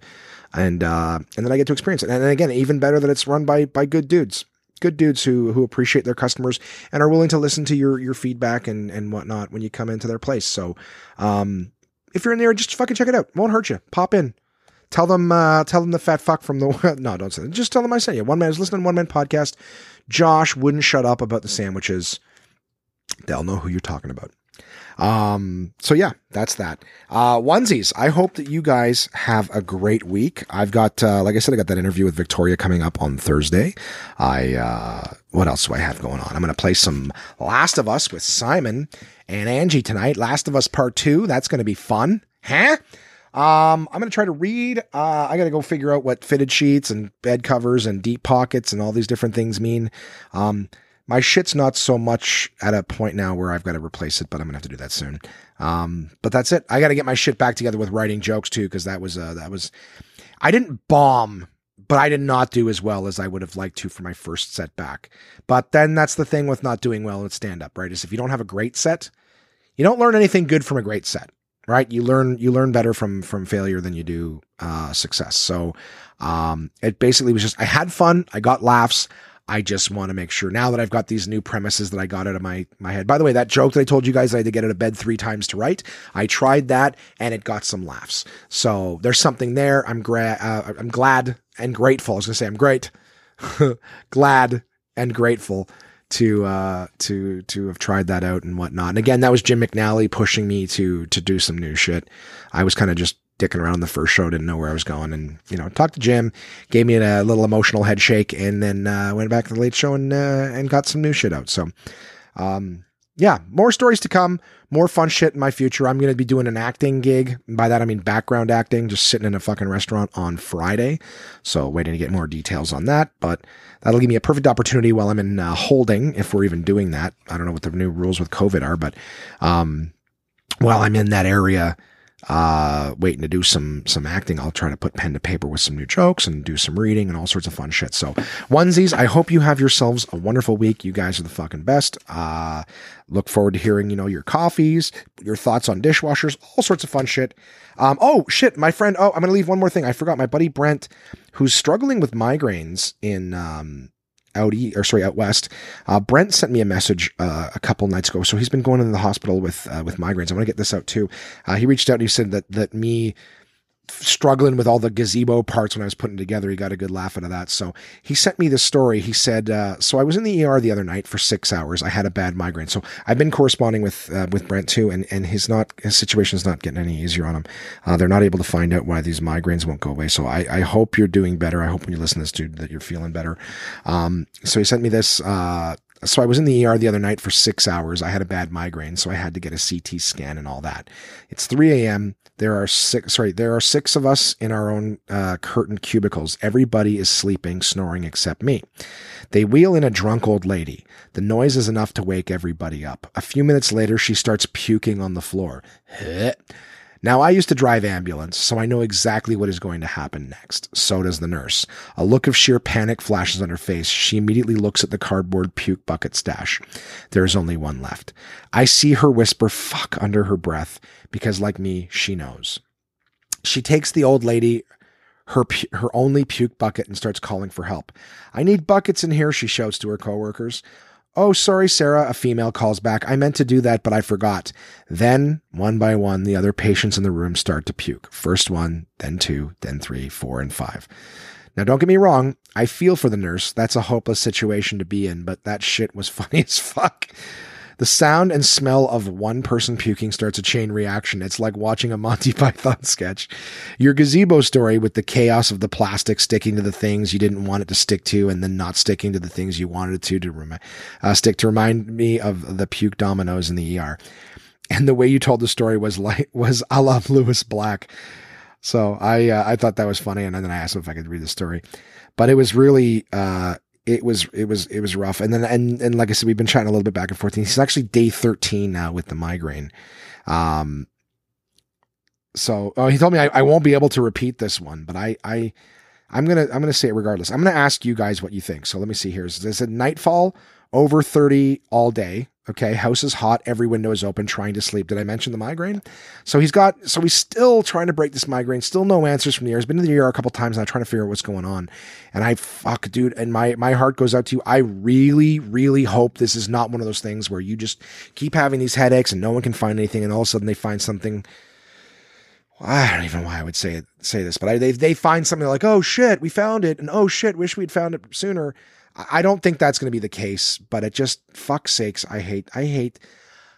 and uh, and then I get to experience it. And again, even better that it's run by by good dudes, good dudes who who appreciate their customers and are willing to listen to your your feedback and and whatnot when you come into their place. So, um, if you're in there, just fucking check it out. Won't hurt you. Pop in. Tell them, uh, tell them the fat fuck from the no, don't say that. Just tell them I sent you. One man is listening one man podcast. Josh wouldn't shut up about the sandwiches. They'll know who you're talking about. Um, so yeah, that's that. Uh, onesies. I hope that you guys have a great week. I've got, uh, like I said, I got that interview with Victoria coming up on Thursday. I, uh, what else do I have going on? I'm going to play some Last of Us with Simon and Angie tonight. Last of Us Part Two. That's going to be fun. Huh? Um, I'm going to try to read. Uh, I got to go figure out what fitted sheets and bed covers and deep pockets and all these different things mean. Um, my shit's not so much at a point now where I've got to replace it, but I'm gonna have to do that soon. Um, but that's it. I got to get my shit back together with writing jokes too, because that was uh, that was. I didn't bomb, but I did not do as well as I would have liked to for my first set back. But then that's the thing with not doing well in stand up, right? Is if you don't have a great set, you don't learn anything good from a great set, right? You learn you learn better from from failure than you do uh, success. So um, it basically was just I had fun, I got laughs. I just want to make sure now that I've got these new premises that I got out of my my head. By the way, that joke that I told you guys I had to get out of bed three times to write, I tried that and it got some laughs. So there's something there. I'm gra- uh, I'm glad and grateful. I was gonna say I'm great, glad and grateful to uh to to have tried that out and whatnot. And again, that was Jim McNally pushing me to to do some new shit. I was kind of just dicking around the first show, didn't know where I was going, and you know, talked to Jim, gave me a little emotional head shake, and then uh, went back to the late show and uh, and got some new shit out. So, um, yeah, more stories to come, more fun shit in my future. I'm going to be doing an acting gig. By that I mean background acting, just sitting in a fucking restaurant on Friday. So waiting to get more details on that, but that'll give me a perfect opportunity while I'm in uh, holding, if we're even doing that. I don't know what the new rules with COVID are, but um, while I'm in that area uh, waiting to do some some acting. I'll try to put pen to paper with some new jokes and do some reading and all sorts of fun shit. So onesies, I hope you have yourselves a wonderful week. You guys are the fucking best. Uh, look forward to hearing you know your coffees, your thoughts on dishwashers, all sorts of fun shit. Um, oh shit, my friend. Oh, I'm gonna leave one more thing. I forgot. My buddy Brent, who's struggling with migraines in um, out or sorry, out west. Uh, Brent sent me a message uh, a couple nights ago. So he's been going into the hospital with uh, with migraines. I want to get this out too. Uh, he reached out and he said that that me struggling with all the gazebo parts when I was putting together. He got a good laugh out of that. So he sent me the story. He said, uh, "So I was in the ER the other night for six hours. I had a bad migraine. So I've been corresponding with uh, with Brent too, and and his not his situation's not getting any easier on him. Uh, they're not able to find out why these migraines won't go away. So I I hope you're doing better. I hope when you listen to this dude that you're feeling better. Um, so he sent me this uh, so I was in the ER the other night for six hours. I had a bad migraine, so I had to get a CT scan and all that. It's 3 a.m. There are six, sorry, there are six of us in our own uh, curtained cubicles. Everybody is sleeping, snoring except me. They wheel in a drunk old lady. The noise is enough to wake everybody up. A few minutes later, she starts puking on the floor. Now, I used to drive ambulance, so I know exactly what is going to happen next. So does the nurse. A look of sheer panic flashes on her face. She immediately looks at the cardboard puke bucket stash. There is only one left. I see her whisper fuck under her breath because, like me, she knows. She takes the old lady her her only puke bucket and starts calling for help. I need buckets in here, she shouts to her coworkers. Oh, sorry, Sarah, a female calls back. I meant to do that, but I forgot. Then, one by one, the other patients in the room start to puke. First one, then two, then three, four, and five. Now, don't get me wrong. I feel for the nurse. That's a hopeless situation to be in, but that shit was funny as fuck. The sound and smell of one person puking starts a chain reaction. It's like watching a Monty Python sketch. Your gazebo story with the chaos of the plastic sticking to the things you didn't want it to stick to and then not sticking to the things you wanted it to, to rem- uh, stick to remind me of the puke dominoes in the ER. And the way you told the story was like, was a la Lewis Black. So I, uh, I thought that was funny. And then I asked him if I could read the story, but it was really, uh, it was it was it was rough. And then and and like I said, we've been chatting a little bit back and forth. He's actually day thirteen now with the migraine. Um. So oh, he told me I, I won't be able to repeat this one, but I I I'm gonna I'm gonna say it regardless. I'm gonna ask you guys what you think. So let me see here. Is it nightfall over thirty all day? Okay, house is hot, every window is open, trying to sleep. Did I mention the migraine? So he's got, so he's still trying to break this migraine. Still no answers from the ER. He's been in the ER a couple times, I'm trying to figure out what's going on. And I fuck, dude, and my my heart goes out to you. I really, really hope this is not one of those things where you just keep having these headaches and no one can find anything, and all of a sudden they find something. I don't even know why I would say it, say this, but I, they they find something like, oh shit, we found it, and oh shit, wish we'd found it sooner I don't think that's going to be the case, but it just fuck sakes, I hate, I hate,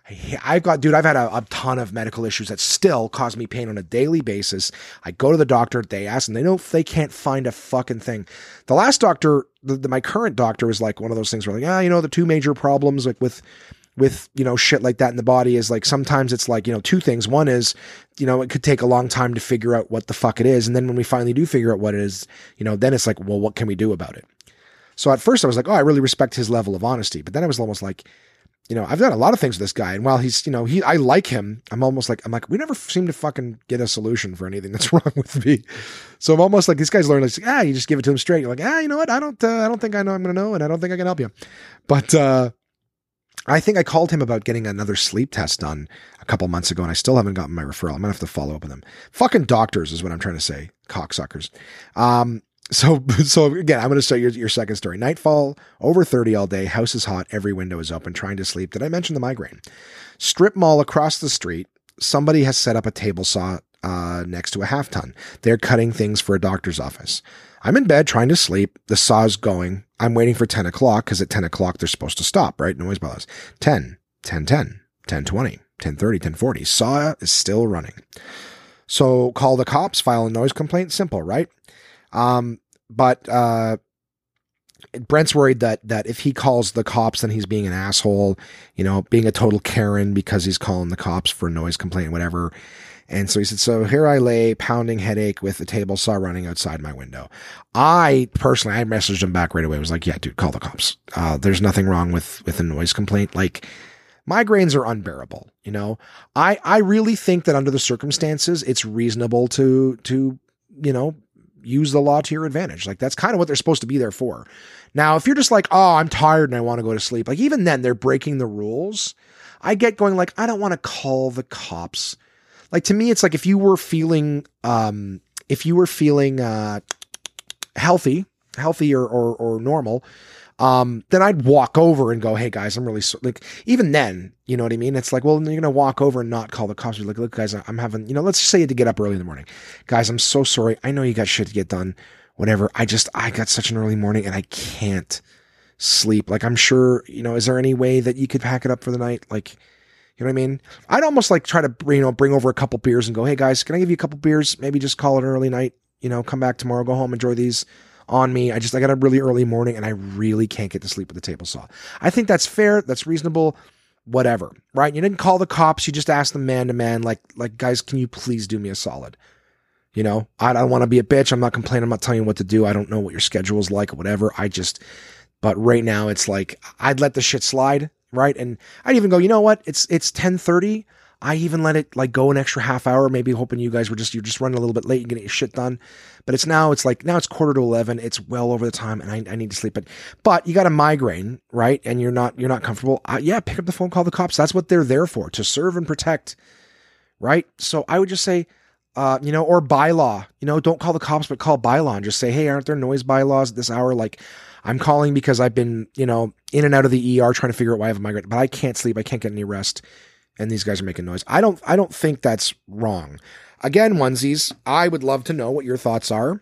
I- I've got, dude, I've had a, a ton of medical issues that still cause me pain on a daily basis. I go to the doctor, they ask, and they know they can't find a fucking thing. The last doctor, the, the, my current doctor, is like one of those things where like, ah, you know, the two major problems like with with you know shit like that in the body is like sometimes it's like you know two things one is you know it could take a long time to figure out what the fuck it is and then when we finally do figure out what it is you know then it's like well what can we do about it so at first i was like oh i really respect his level of honesty but then i was almost like you know i've done a lot of things with this guy and while he's you know he i like him i'm almost like i'm like we never seem to fucking get a solution for anything that's wrong with me so i'm almost like this guy's learning like ah you just give it to him straight you're like ah you know what i don't uh, i don't think i know i'm gonna know and i don't think i can help you but uh I think I called him about getting another sleep test done a couple months ago, and I still haven't gotten my referral. I'm gonna have to follow up with him. Fucking doctors is what I'm trying to say, cocksuckers. Um, so, so again, I'm gonna start your, your second story. Nightfall, over 30 all day. House is hot. Every window is open. Trying to sleep. Did I mention the migraine? Strip mall across the street. Somebody has set up a table saw uh, next to a half ton. They're cutting things for a doctor's office. I'm in bed trying to sleep. The saw's going. I'm waiting for 10 o'clock because at 10 o'clock they're supposed to stop, right? Noise bylaws. 10, 10, 10, 10, 20, 10, 30, 10, 40. Saw is still running. So call the cops, file a noise complaint. Simple, right? Um, but, uh, Brent's worried that that if he calls the cops, then he's being an asshole, you know, being a total Karen because he's calling the cops for a noise complaint, whatever. And so he said, So here I lay, pounding headache with the table saw running outside my window. I personally, I messaged him back right away. I was like, Yeah, dude, call the cops. Uh, there's nothing wrong with with a noise complaint. Like migraines are unbearable. You know, I I really think that under the circumstances, it's reasonable to to you know use the law to your advantage. Like that's kind of what they're supposed to be there for. Now, if you're just like, oh, I'm tired and I want to go to sleep, like even then they're breaking the rules. I get going like, I don't want to call the cops. Like to me, it's like if you were feeling, um, if you were feeling uh, healthy, healthy or, or, or normal, um, then I'd walk over and go, "Hey guys, I'm really so, like." Even then, you know what I mean? It's like, well, you're gonna walk over and not call the cops. You're like, "Look, guys, I'm having, you know, let's just say you had to get up early in the morning, guys. I'm so sorry. I know you got shit to get done. Whatever. I just, I got such an early morning and I can't sleep. Like, I'm sure, you know, is there any way that you could pack it up for the night? Like." You know what I mean? I'd almost like try to you know bring over a couple beers and go, hey guys, can I give you a couple beers? Maybe just call it an early night. You know, come back tomorrow, go home, enjoy these on me. I just I got a really early morning and I really can't get to sleep with the table saw. I think that's fair. That's reasonable. Whatever, right? You didn't call the cops. You just asked them man to man, like like guys, can you please do me a solid? You know, I don't want to be a bitch. I'm not complaining. I'm not telling you what to do. I don't know what your schedule is like or whatever. I just, but right now it's like I'd let the shit slide right? And I'd even go, you know what? It's it's ten thirty. I even let it like go an extra half hour, maybe hoping you guys were just you're just running a little bit late and getting your shit done. But it's now it's like now it's quarter to eleven. It's well over the time, and I, I need to sleep. But but you got a migraine, right? And you're not you're not comfortable. Uh, yeah, pick up the phone, call the cops. That's what they're there for to serve and protect, right? So I would just say, uh, you know, or bylaw, you know, don't call the cops, but call bylaw and just say, hey, aren't there noise bylaws at this hour? Like, I'm calling because I've been, you know, in and out of the ER trying to figure out why I have a migraine, but I can't sleep. I can't get any rest. And these guys are making noise. I don't, I don't think that's wrong. Again, onesies, I would love to know what your thoughts are.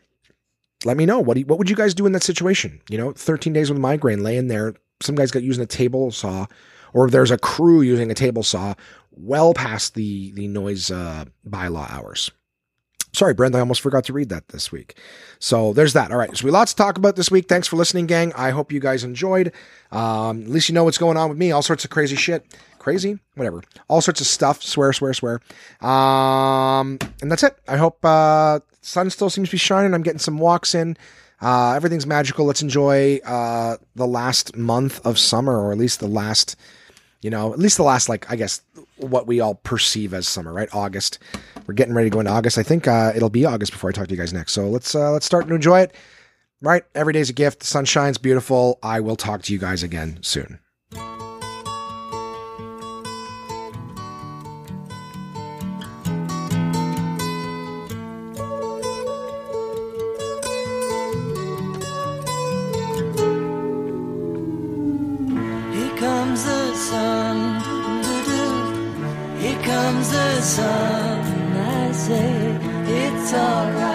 Let me know. What, you, what would you guys do in that situation? You know, 13 days with migraine, laying there. Some guys got using a table saw, or there's a crew using a table saw well past the, the noise uh, bylaw hours. Sorry, Brent, I almost forgot to read that this week. So there's that. All right. So we lots to talk about this week. Thanks for listening, gang. I hope you guys enjoyed. Um, at least you know what's going on with me. All sorts of crazy shit. Crazy? Whatever. All sorts of stuff. Swear, swear, swear. Um, and that's it. I hope uh sun still seems to be shining. I'm getting some walks in. Uh, everything's magical. Let's enjoy uh, the last month of summer, or at least the last, you know, at least the last, like, I guess, what we all perceive as summer, right? August. We're getting ready to go into August. I think uh, it'll be August before I talk to you guys next. So let's uh, let's start to enjoy it. Right, every day's a gift. The sun shines beautiful. I will talk to you guys again soon. Sun. I say it's alright.